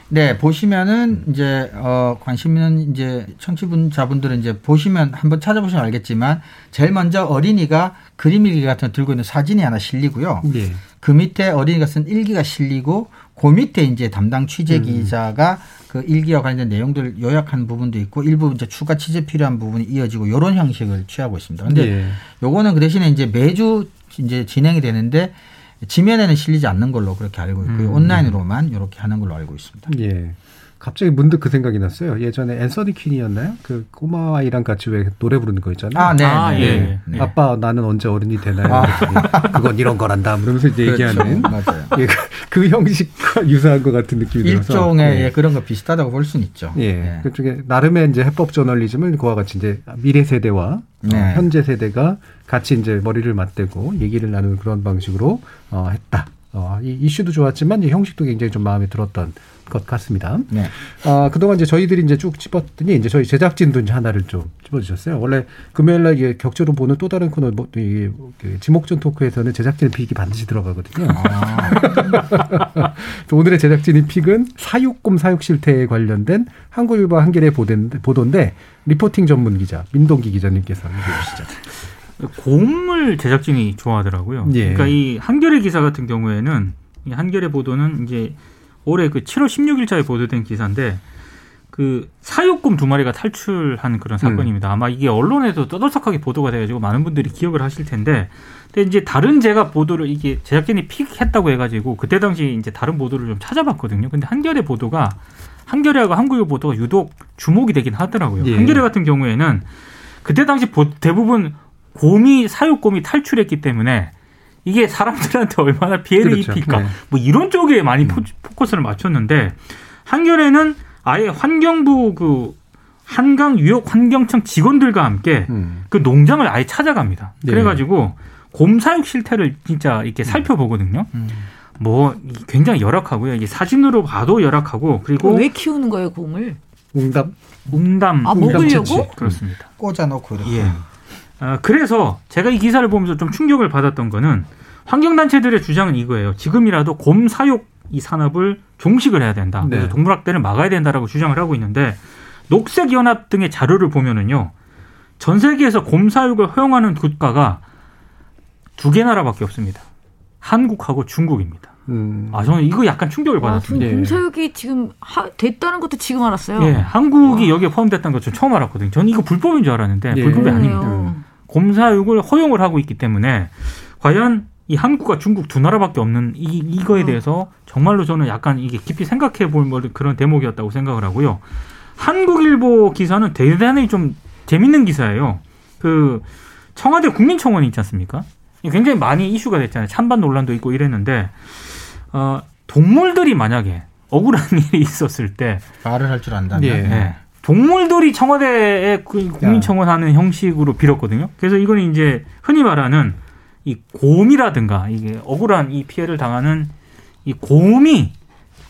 네, 보시면은 이제 어 관심 있는 이제 청취분자분들은 이제 보시면 한번 찾아보시면 알겠지만 제일 먼저 어린이가 그림 일기 같은 거 들고 있는 사진이 하나 실리고요. 예. 그 밑에 어린이가 쓴 일기가 실리고 그 밑에 이제 담당 취재 기자가 그 일기와 관련된 내용들 요약한 부분도 있고 일부 이제 추가 취재 필요한 부분이 이어지고 이런 형식을 취하고 있습니다. 근데 예. 요거는 그 대신에 이제 매주 이제 진행이 되는데 지면에는 실리지 않는 걸로 그렇게 알고 있고요. 음. 온라인으로만 이렇게 하는 걸로 알고 있습니다. 예. 갑자기 문득 그 생각이 났어요. 예전에 앤서니 퀸이었나요? 그 꼬마 아이랑 같이 왜 노래 부르는 거 있잖아요. 아, 네. 아, 네. 예. 네. 아빠 나는 언제 어른이 되나요? 아. 그건 이런 거란다. 그러면서 이제 얘기하는 그렇죠. 맞아요. 예, 그, 그 형식과 유사한 것 같은 느낌이 들어서 일종의 예. 예, 그런 거 비슷하다고 볼 수는 있죠. 예, 네. 그쪽에 나름의 이제 해법 저널리즘을 그와 같이 이제 미래 세대와 어, 네. 현재 세대가 같이 이제 머리를 맞대고 얘기를 나누는 그런 방식으로 어, 했다. 어, 이 이슈도 좋았지만 이 형식도 굉장히 좀 마음에 들었던 것 같습니다. 네. 아, 그동안 이제 저희들이 이제 쭉 찝었더니 이제 저희 제작진도 이제 하나를 좀 찝어주셨어요. 원래 금요일 날 이게 격주로 보는 또 다른 코너, 뭐, 이, 그 지목전 토크에서는 제작진 픽이 반드시 들어가거든요. 아, 오늘의 제작진인 픽은 사육곰 사육 실태에 관련된 한국일보 한겨레 보도인데, 보도인데 리포팅 전문 기자 민동기 기자님께서 해주시죠. 곰을 제작진이 좋아하더라고요. 예. 그러니까 이 한겨레 기사 같은 경우에는 이 한겨레 보도는 이제 올해 그 7월 16일자에 보도된 기사인데 그 사육곰 두 마리가 탈출한 그런 사건입니다. 아마 이게 언론에도 떠들썩하게 보도가 돼가지고 많은 분들이 기억을 하실 텐데, 근데 이제 다른 제가 보도를 이게 제작진이 픽했다고 해가지고 그때 당시 이제 다른 보도를 좀 찾아봤거든요. 근데 한겨레 보도가 한겨레하고 한국일 보도가 유독 주목이 되긴 하더라고요. 예. 한겨레 같은 경우에는 그때 당시 보- 대부분 곰이 사육곰이 탈출했기 때문에 이게 사람들한테 얼마나 피해를 그렇죠. 입힐까 네. 뭐 이런 쪽에 많이 포, 포커스를 맞췄는데 한겨레는 아예 환경부 그 한강 유역 환경청 직원들과 함께 음. 그 농장을 아예 찾아갑니다. 네. 그래가지고 곰 사육 실태를 진짜 이렇게 살펴보거든요. 음. 뭐 굉장히 열악하고요. 이게 사진으로 봐도 열악하고 그리고 왜 키우는 거예요, 곰을? 응답. 웅담 아, 먹으려고? 그렇습니다. 꽂아놓고 이렇게. 예. 아, 그래서 제가 이 기사를 보면서 좀 충격을 받았던 거는 환경단체들의 주장은 이거예요. 지금이라도 곰 사육 이 산업을 종식을 해야 된다. 그래서 네. 동물학대를 막아야 된다라고 주장을 하고 있는데 녹색연합 등의 자료를 보면은요. 전 세계에서 곰 사육을 허용하는 국가가 두 개 나라밖에 없습니다. 한국하고 중국입니다. 음. 아, 저는 이거 약간 충격을 아, 받았습니다. 예. 곰사육이 지금 하, 됐다는 것도 지금 알았어요. 예, 한국이 여기에 포함됐다는 걸전 처음 알았거든요. 저는 이거 불법인 줄 알았는데 예. 불법이. 아닙니다. 곰사육을 허용을 하고 있기 때문에 과연 이 한국과 중국 두 나라밖에 없는 이, 이거에 어. 대해서 정말로 저는 약간 이게 깊이 생각해 볼뭐 그런 대목이었다고 생각을 하고요. 한국일보 기사는 대단히 좀 재밌는 기사예요. 그 청와대 국민청원이 있지 않습니까? 굉장히 많이 이슈가 됐잖아요. 찬반 논란도 있고 이랬는데 어, 동물들이 만약에 억울한 일이 있었을 때 말을 할 줄 안다면. 예. 네. 동물들이 청와대에 그 국민청원하는 형식으로 빌었거든요. 그래서 이거는 이제 흔히 말하는 이 곰이라든가 이게 억울한 이 피해를 당하는 이 곰이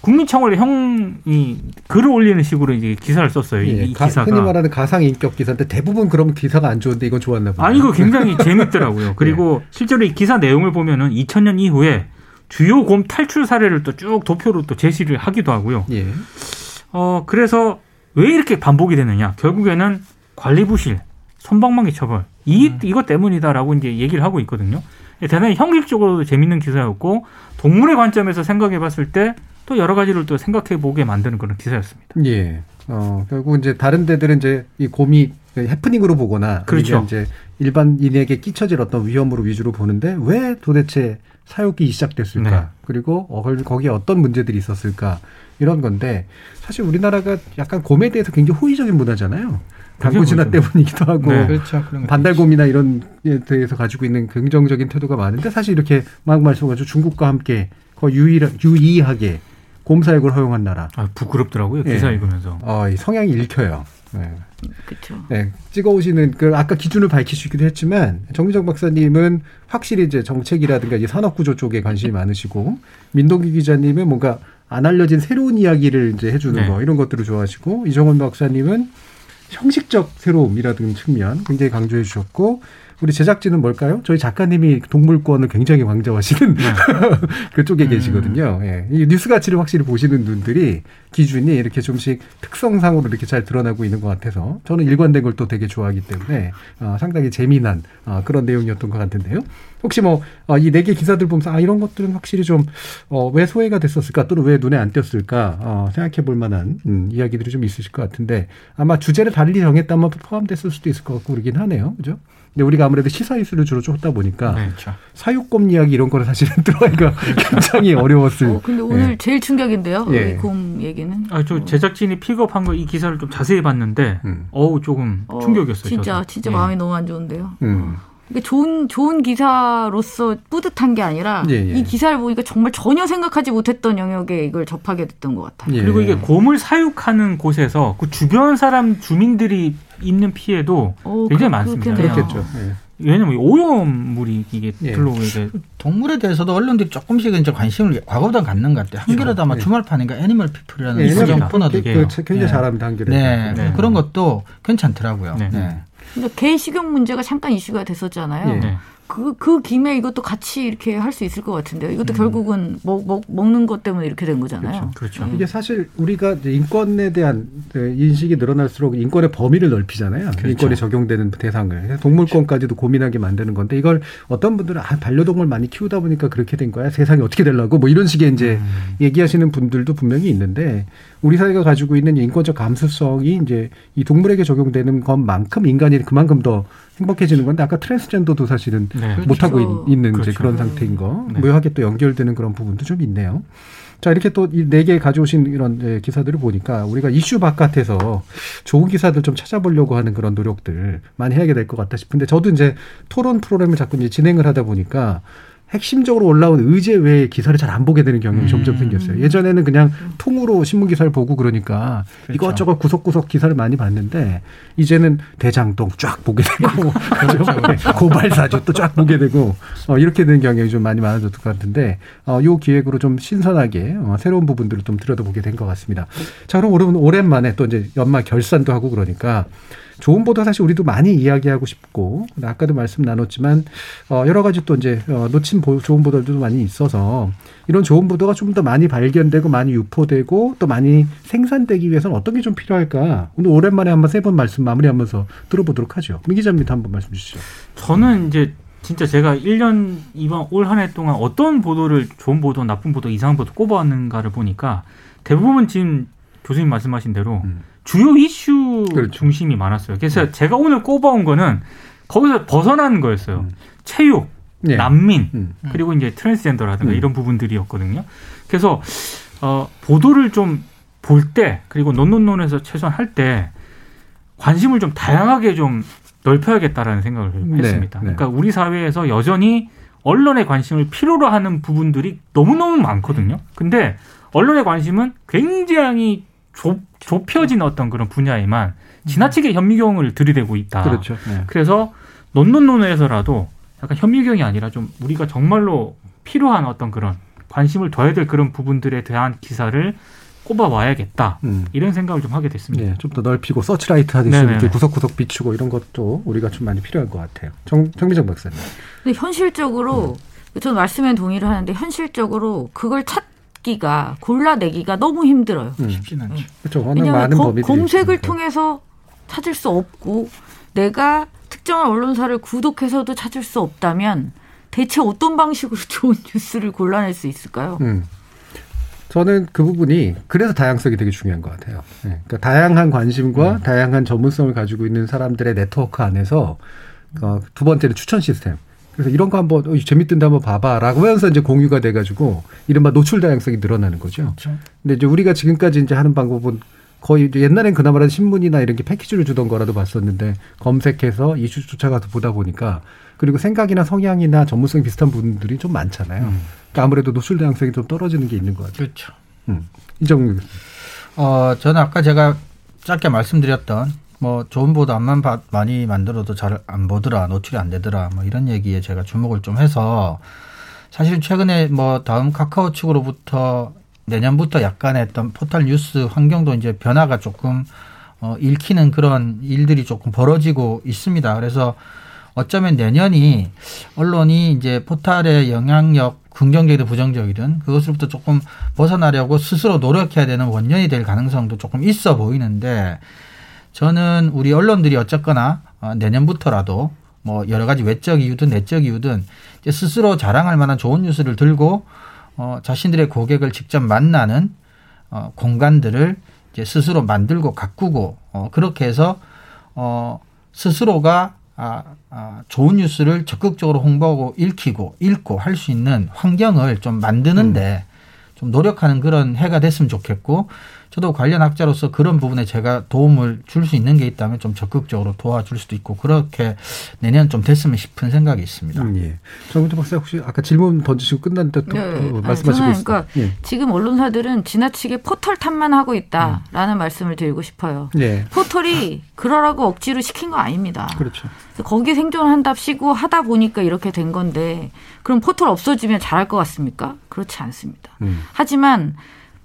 국민청원에 형이 글을 올리는 식으로 이제 기사를 썼어요. 이, 예, 이 가- 기사가. 흔히 말하는 가상 인격 기사인데 대부분 그런 기사가 안 좋은데 이건 좋았나 보요 아니 이거 굉장히 재밌더라고요. 그리고 실제로 이 기사 내용을 보면은 2000년 이후에 주요 곰 탈출 사례를 또 쭉 도표로 또 제시를 하기도 하고요. 예. 어 그래서 왜 이렇게 반복이 되느냐? 결국에는 관리 부실, 손방망이 처벌 이 이것 때문이다라고 이제 얘기를 하고 있거든요. 대단히 형식적으로도 재밌는 기사였고 동물의 관점에서 생각해봤을 때 또 여러 가지를 또 생각해보게 만드는 그런 기사였습니다. 예. 어, 결국 이제 다른 데들은 이제 이 곰이 해프닝으로 보거나 그렇죠. 이제 일반인에게 끼쳐질 어떤 위험으로 위주로 보는데 왜 도대체 사육이 시작됐을까? 네. 그리고 어, 거기에 어떤 문제들이 있었을까? 이런 건데 사실 우리나라가 약간 곰에 대해서 굉장히 호의적인 문화잖아요. 당구 진화. 때문이기도 하고 네. 그렇죠. 반달곰이나 이런 에 대해서 가지고 있는 긍정적인 태도가 많은데 사실 이렇게 막 말씀하신 중국과 함께 거의 유일, 유의하게 곰 사육을 허용한 나라. 아, 부끄럽더라고요. 예. 기사 읽으면서. 어, 이 성향이 읽혀요. 네. 그렇죠. 네, 찍어오시는 그 아까 기준을 밝히시기도 했지만 정미정 박사님은 확실히 이제 정책이라든가 이제 산업 구조 쪽에 관심이 많으시고 민동기 기자님은 뭔가 안 알려진 새로운 이야기를 이제 해주는 네. 거 이런 것들을 좋아하시고 이정원 박사님은 형식적 새로움이라는 측면 굉장히 강조해 주셨고 우리 제작진은 뭘까요? 저희 작가님이 동물권을 굉장히 강조하시는 그쪽에 음. 계시거든요. 예. 이 뉴스 가치를 확실히 보시는 분들이 기준이 이렇게 좀씩 특성상으로 이렇게 잘 드러나고 있는 것 같아서 저는 일관된 걸 또 되게 좋아하기 때문에 어, 상당히 재미난 어, 그런 내용이었던 것 같은데요. 혹시 뭐 이 네 개 기사들 보면서 아 이런 것들은 확실히 좀 어, 왜 소외가 됐었을까 또는 왜 눈에 안 띄었을까 어, 생각해 볼 만한 음, 이야기들이 좀 있으실 것 같은데 아마 주제를 달리 정했다면 포함됐을 수도 있을 것 같고 그러긴 하네요. 그죠? 근데 우리가 아무래도 시사 이슈를 주로 쫓다 보니까 네. 그렇죠. 사육곰 이야기 이런 거를 사실은 들어가기가 굉장히 어려웠을. 어, 근데 오늘 예. 제일 충격인데요. 예. 이곰 얘기는. 아, 저 제작진이 픽업한 거 이 기사를 좀 자세히 봤는데, 음. 어우, 조금 어, 충격이었어요. 진짜 저도. 진짜 예. 마음이 너무 안 좋은데요. 음. 이게 좋은 좋은 기사로서 뿌듯한 게 아니라 예, 예. 이 기사를 보니까 정말 전혀 생각하지 못했던 영역에 이걸 접하게 됐던 것 같아요. 예. 그리고 이게 곰을 사육하는 곳에서 그 주변 사람 주민들이 입는 피해도 어, 굉장히 그- 많습니다. 그렇겠네요. 그렇겠죠. 예. 왜냐면 오염물이 이게 예. 들러오게 동물에 대해서도 언론들이 조금씩 이제 관심을 과거보다 갖는 것 같아요. 한겨레도 아마 예. 주말판인가 애니멀 피플이라는 예. 이수정 코너도 그. 그 굉장히 네. 잘합니다 한겨레. 네, 네. 그런 것도 괜찮더라고요. 네. 네. 근데 개 식용 문제가 잠깐 이슈가 됐었잖아요. 예. 네. 그, 그 김에 이것도 같이 이렇게 할 수 있을 것 같은데요. 이것도 음. 결국은 먹, 먹, 먹는 것 때문에 이렇게 된 거잖아요. 그렇죠. 이게 사실 우리가 인권에 대한 그 인식이 늘어날수록 인권의 범위를 넓히잖아요. 그렇죠. 인권이 적용되는 대상을. 동물권까지도 고민하게 만드는 건데 이걸 어떤 분들은 아, 반려동물 많이 키우다 보니까 그렇게 된 거야. 세상이 어떻게 되려고 뭐 이런 식의 이제 음. 얘기하시는 분들도 분명히 있는데 우리 사회가 가지고 있는 인권적 감수성이 이제 이 동물에게 적용되는 것만큼 인간이 그만큼 더 행복해지는 건데 아까 트랜스젠더도 사실은 네. 못하고 그렇죠. 있, 는 이제 그렇죠. 그런 상태인 거 네. 묘하게 또 연결되는 그런 부분도 좀 있네요. 자 이렇게 또 이 네 개 가져오신 이런 예, 기사들을 보니까 우리가 이슈 바깥에서 좋은 기사들 좀 찾아보려고 하는 그런 노력들 많이 해야 될 것 같다 싶은데 저도 이제 토론 프로그램을 자꾸 이제 진행을 하다 보니까 핵심적으로 올라온 의제 외의 기사를 잘 안 보게 되는 경향이 음. 점점 생겼어요. 예전에는 그냥 통으로 신문 기사를 보고 그러니까 그렇죠. 이것저것 구석구석 기사를 많이 봤는데 이제는 대장동 쫙 보게 되고 그렇죠. 고발사주 또 쫙 보게 되고 어, 이렇게 되는 경향이 좀 많이 많아졌을 것 같은데 어, 요 기획으로 좀 신선하게 어, 새로운 부분들을 좀 들여다보게 된 것 같습니다. 자 그럼 오랜만에 또 이제 연말 결산도 하고 그러니까 좋은 보도 사실 우리도 많이 이야기하고 싶고 아까도 말씀 나눴지만 어, 여러 가지 또 이제 어, 놓친 보, 좋은 보도들도 많이 있어서 이런 좋은 보도가 좀 더 많이 발견되고 많이 유포되고 또 많이 생산되기 위해서는 어떤 게 좀 필요할까 오늘 오랜만에 한번 세 번 말씀 마무리하면서 들어보도록 하죠. 민 기자님도 한번 말씀 주시죠. 저는 이제 진짜 제가 1년 이번 올 한 해 동안 어떤 보도를 좋은 보도, 나쁜 보도, 이상한 보도 꼽아왔는가를 보니까 대부분 지금 교수님 말씀하신 대로 음. 주요 이슈 그렇죠. 중심이 많았어요. 그래서 제가 오늘 꼽아온 거는 거기서 벗어나는 거였어요. 음. 체육, 네. 난민, 음. 그리고 이제 트랜스젠더라든가 음. 이런 부분들이었거든요. 그래서 어, 보도를 좀 볼 때 그리고 논논논에서 최소한 할 때 관심을 좀 다양하게 좀 넓혀야겠다라는 생각을 네, 했습니다. 네. 그러니까 우리 사회에서 여전히 언론의 관심을 필요로 하는 부분들이 너무너무 많거든요. 근데 언론의 관심은 굉장히 좁, 좁혀진 어떤 그런 분야에만 지나치게 현미경을 들이대고 있다. 그렇죠. 네. 그래서 논논논에서라도 약간 현미경이 아니라 좀 우리가 정말로 필요한 어떤 그런 관심을 둬야 될 그런 부분들에 대한 기사를 꼽아 와야겠다. 음. 이런 생각을 좀 하게 됐습니다. 네, 좀더 넓히고 서치라이트 하듯이. 이렇게 구석구석 비추고 이런 것도 우리가 좀 많이 필요할 것 같아요. 정, 정미정 박사님. 근데 현실적으로 음. 저는 말씀에 동의를 하는데 현실적으로 그걸 찾기가 골라내기가 너무 힘들어요. 음. 쉽진 않죠. 그렇죠. 워낙 왜냐하면 검- 범위들이 검색을. 통해서 찾을 수 없고 내가 특정한 언론사를 구독해서도 찾을 수 없다면 대체 어떤 방식으로 좋은 뉴스를 골라낼 수 있을까요? 음. 저는 그 부분이 그래서 다양성이 되게 중요한 것 같아요. 네. 그러니까 다양한 관심과 음. 다양한 전문성을 가지고 있는 사람들의 네트워크 안에서 어, 두 번째는 추천 시스템. 그래서 이런 거 한번 어, 재밌던데 한번 봐봐라고 하면서 이제 공유가 돼가지고 이른바 노출 다양성이 늘어나는 거죠. 그렇죠. 근데 이제 우리가 지금까지 이제 하는 방법은 거의 옛날엔 그나마라 신문이나 이런 게 패키지를 주던 거라도 봤었는데 검색해서 이슈 쫓아가서 보다 보니까 그리고 생각이나 성향이나 전문성이 비슷한 분들이 좀 많잖아요. 그러니까 아무래도 노출 다양성이 좀 떨어지는 게 있는 것 같아요. 그렇죠. 음. 교수님. 어, 저는 아까 제가 짧게 말씀드렸던 뭐 좋은 보도 안만 봐- 많이 만들어도 잘 안 보더라, 노출이 안 되더라, 뭐 이런 얘기에 제가 주목을 좀 해서 사실 최근에 뭐 다음 카카오 측으로부터 내년부터 약간의 어떤 포털 뉴스 환경도 이제 변화가 조금 어, 읽히는 그런 일들이 조금 벌어지고 있습니다. 그래서 어쩌면 내년이 언론이 이제 포털의 영향력 긍정적이든 부정적이든 그것으로부터 조금 벗어나려고 스스로 노력해야 되는 원년이 될 가능성도 조금 있어 보이는데 저는 우리 언론들이 어쨌거나 어, 내년부터라도 뭐 여러 가지 외적 이유든 내적 이유든 이제 스스로 자랑할 만한 좋은 뉴스를 들고 어, 자신들의 고객을 직접 만나는 어, 공간들을 이제 스스로 만들고 가꾸고 어, 그렇게 해서 어, 스스로가 아, 아, 좋은 뉴스를 적극적으로 홍보하고 읽히고 읽고 할 수 있는 환경을 좀 만드는데 좀 노력하는 그런 해가 됐으면 좋겠고 저도 관련 학자로서 그런 부분에 제가 도움을 줄 수 있는 게 있다면 좀 적극적으로 도와줄 수도 있고 그렇게 내년 좀 됐으면 싶은 생각이 있습니다. 음, 예. 정민재 박사 혹시 아까 질문 던지시고 끝났는데 또 네. 어, 말씀하시고 있어요. 그러니까 예. 지금 언론사들은 지나치게 포털 탓만 하고 있다라는 말씀을 드리고 싶어요. 예. 포털이 그러라고 억지로 시킨 거 아닙니다. 그렇죠. 거기 생존한답시고 하다 보니까 이렇게 된 건데 그럼 포털 없어지면 잘할 것 같습니까? 그렇지 않습니다. 음. 하지만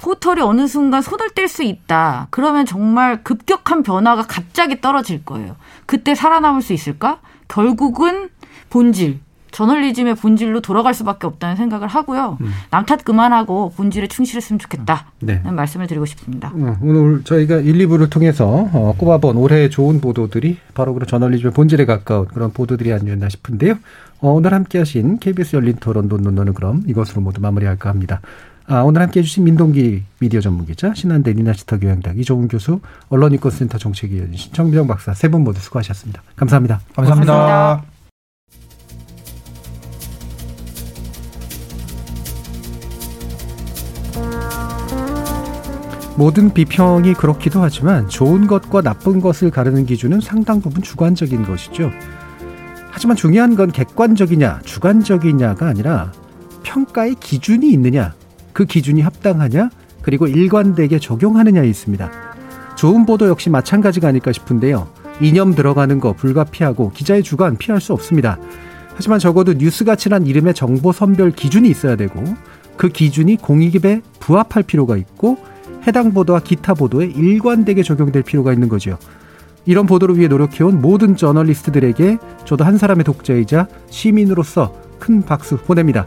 포털이 어느 순간 손을 뗄 수 있다. 그러면 정말 급격한 변화가 갑자기 떨어질 거예요. 그때 살아남을 수 있을까? 결국은 본질, 저널리즘의 본질로 돌아갈 수밖에 없다는 생각을 하고요. 남탓 그만하고 본질에 충실했으면 좋겠다. 네. 는 말씀을 드리고 싶습니다. 어, 오늘 저희가 1, 2부를 통해서 어, 꼽아본 올해의 좋은 보도들이 바로 그런 저널리즘의 본질에 가까운 그런 보도들이 아니었나 싶은데요. 어, 오늘 함께 하신 KBS 열린 토론 논논논은 그럼 이것으로 모두 마무리할까 합니다. 아, 오늘 함께 해주신 민동기 미디어 전문기자, 신한대 리나시터 교양대학 이종훈 교수, 언론인권센터 정책위원이신 정비정 박사 세 분 모두 수고하셨습니다. 감사합니다. 감사합니다. 고맙습니다. 모든 비평이 그렇기도 하지만 좋은 것과 나쁜 것을 가르는 기준은 상당 부분 주관적인 것이죠. 하지만 중요한 건 객관적이냐, 주관적이냐가 아니라 평가의 기준이 있느냐, 그 기준이 합당하냐, 그리고 일관되게 적용하느냐에 있습니다. 좋은 보도 역시 마찬가지가 아닐까 싶은데요. 이념 들어가는 거 불가피하고 기자의 주관 피할 수 없습니다. 하지만 적어도 뉴스 가치란 이름의 정보 선별 기준이 있어야 되고 그 기준이 공익에 부합할 필요가 있고 해당 보도와 기타 보도에 일관되게 적용될 필요가 있는 거죠. 이런 보도를 위해 노력해온 모든 저널리스트들에게 저도 한 사람의 독자이자 시민으로서 큰 박수 보냅니다.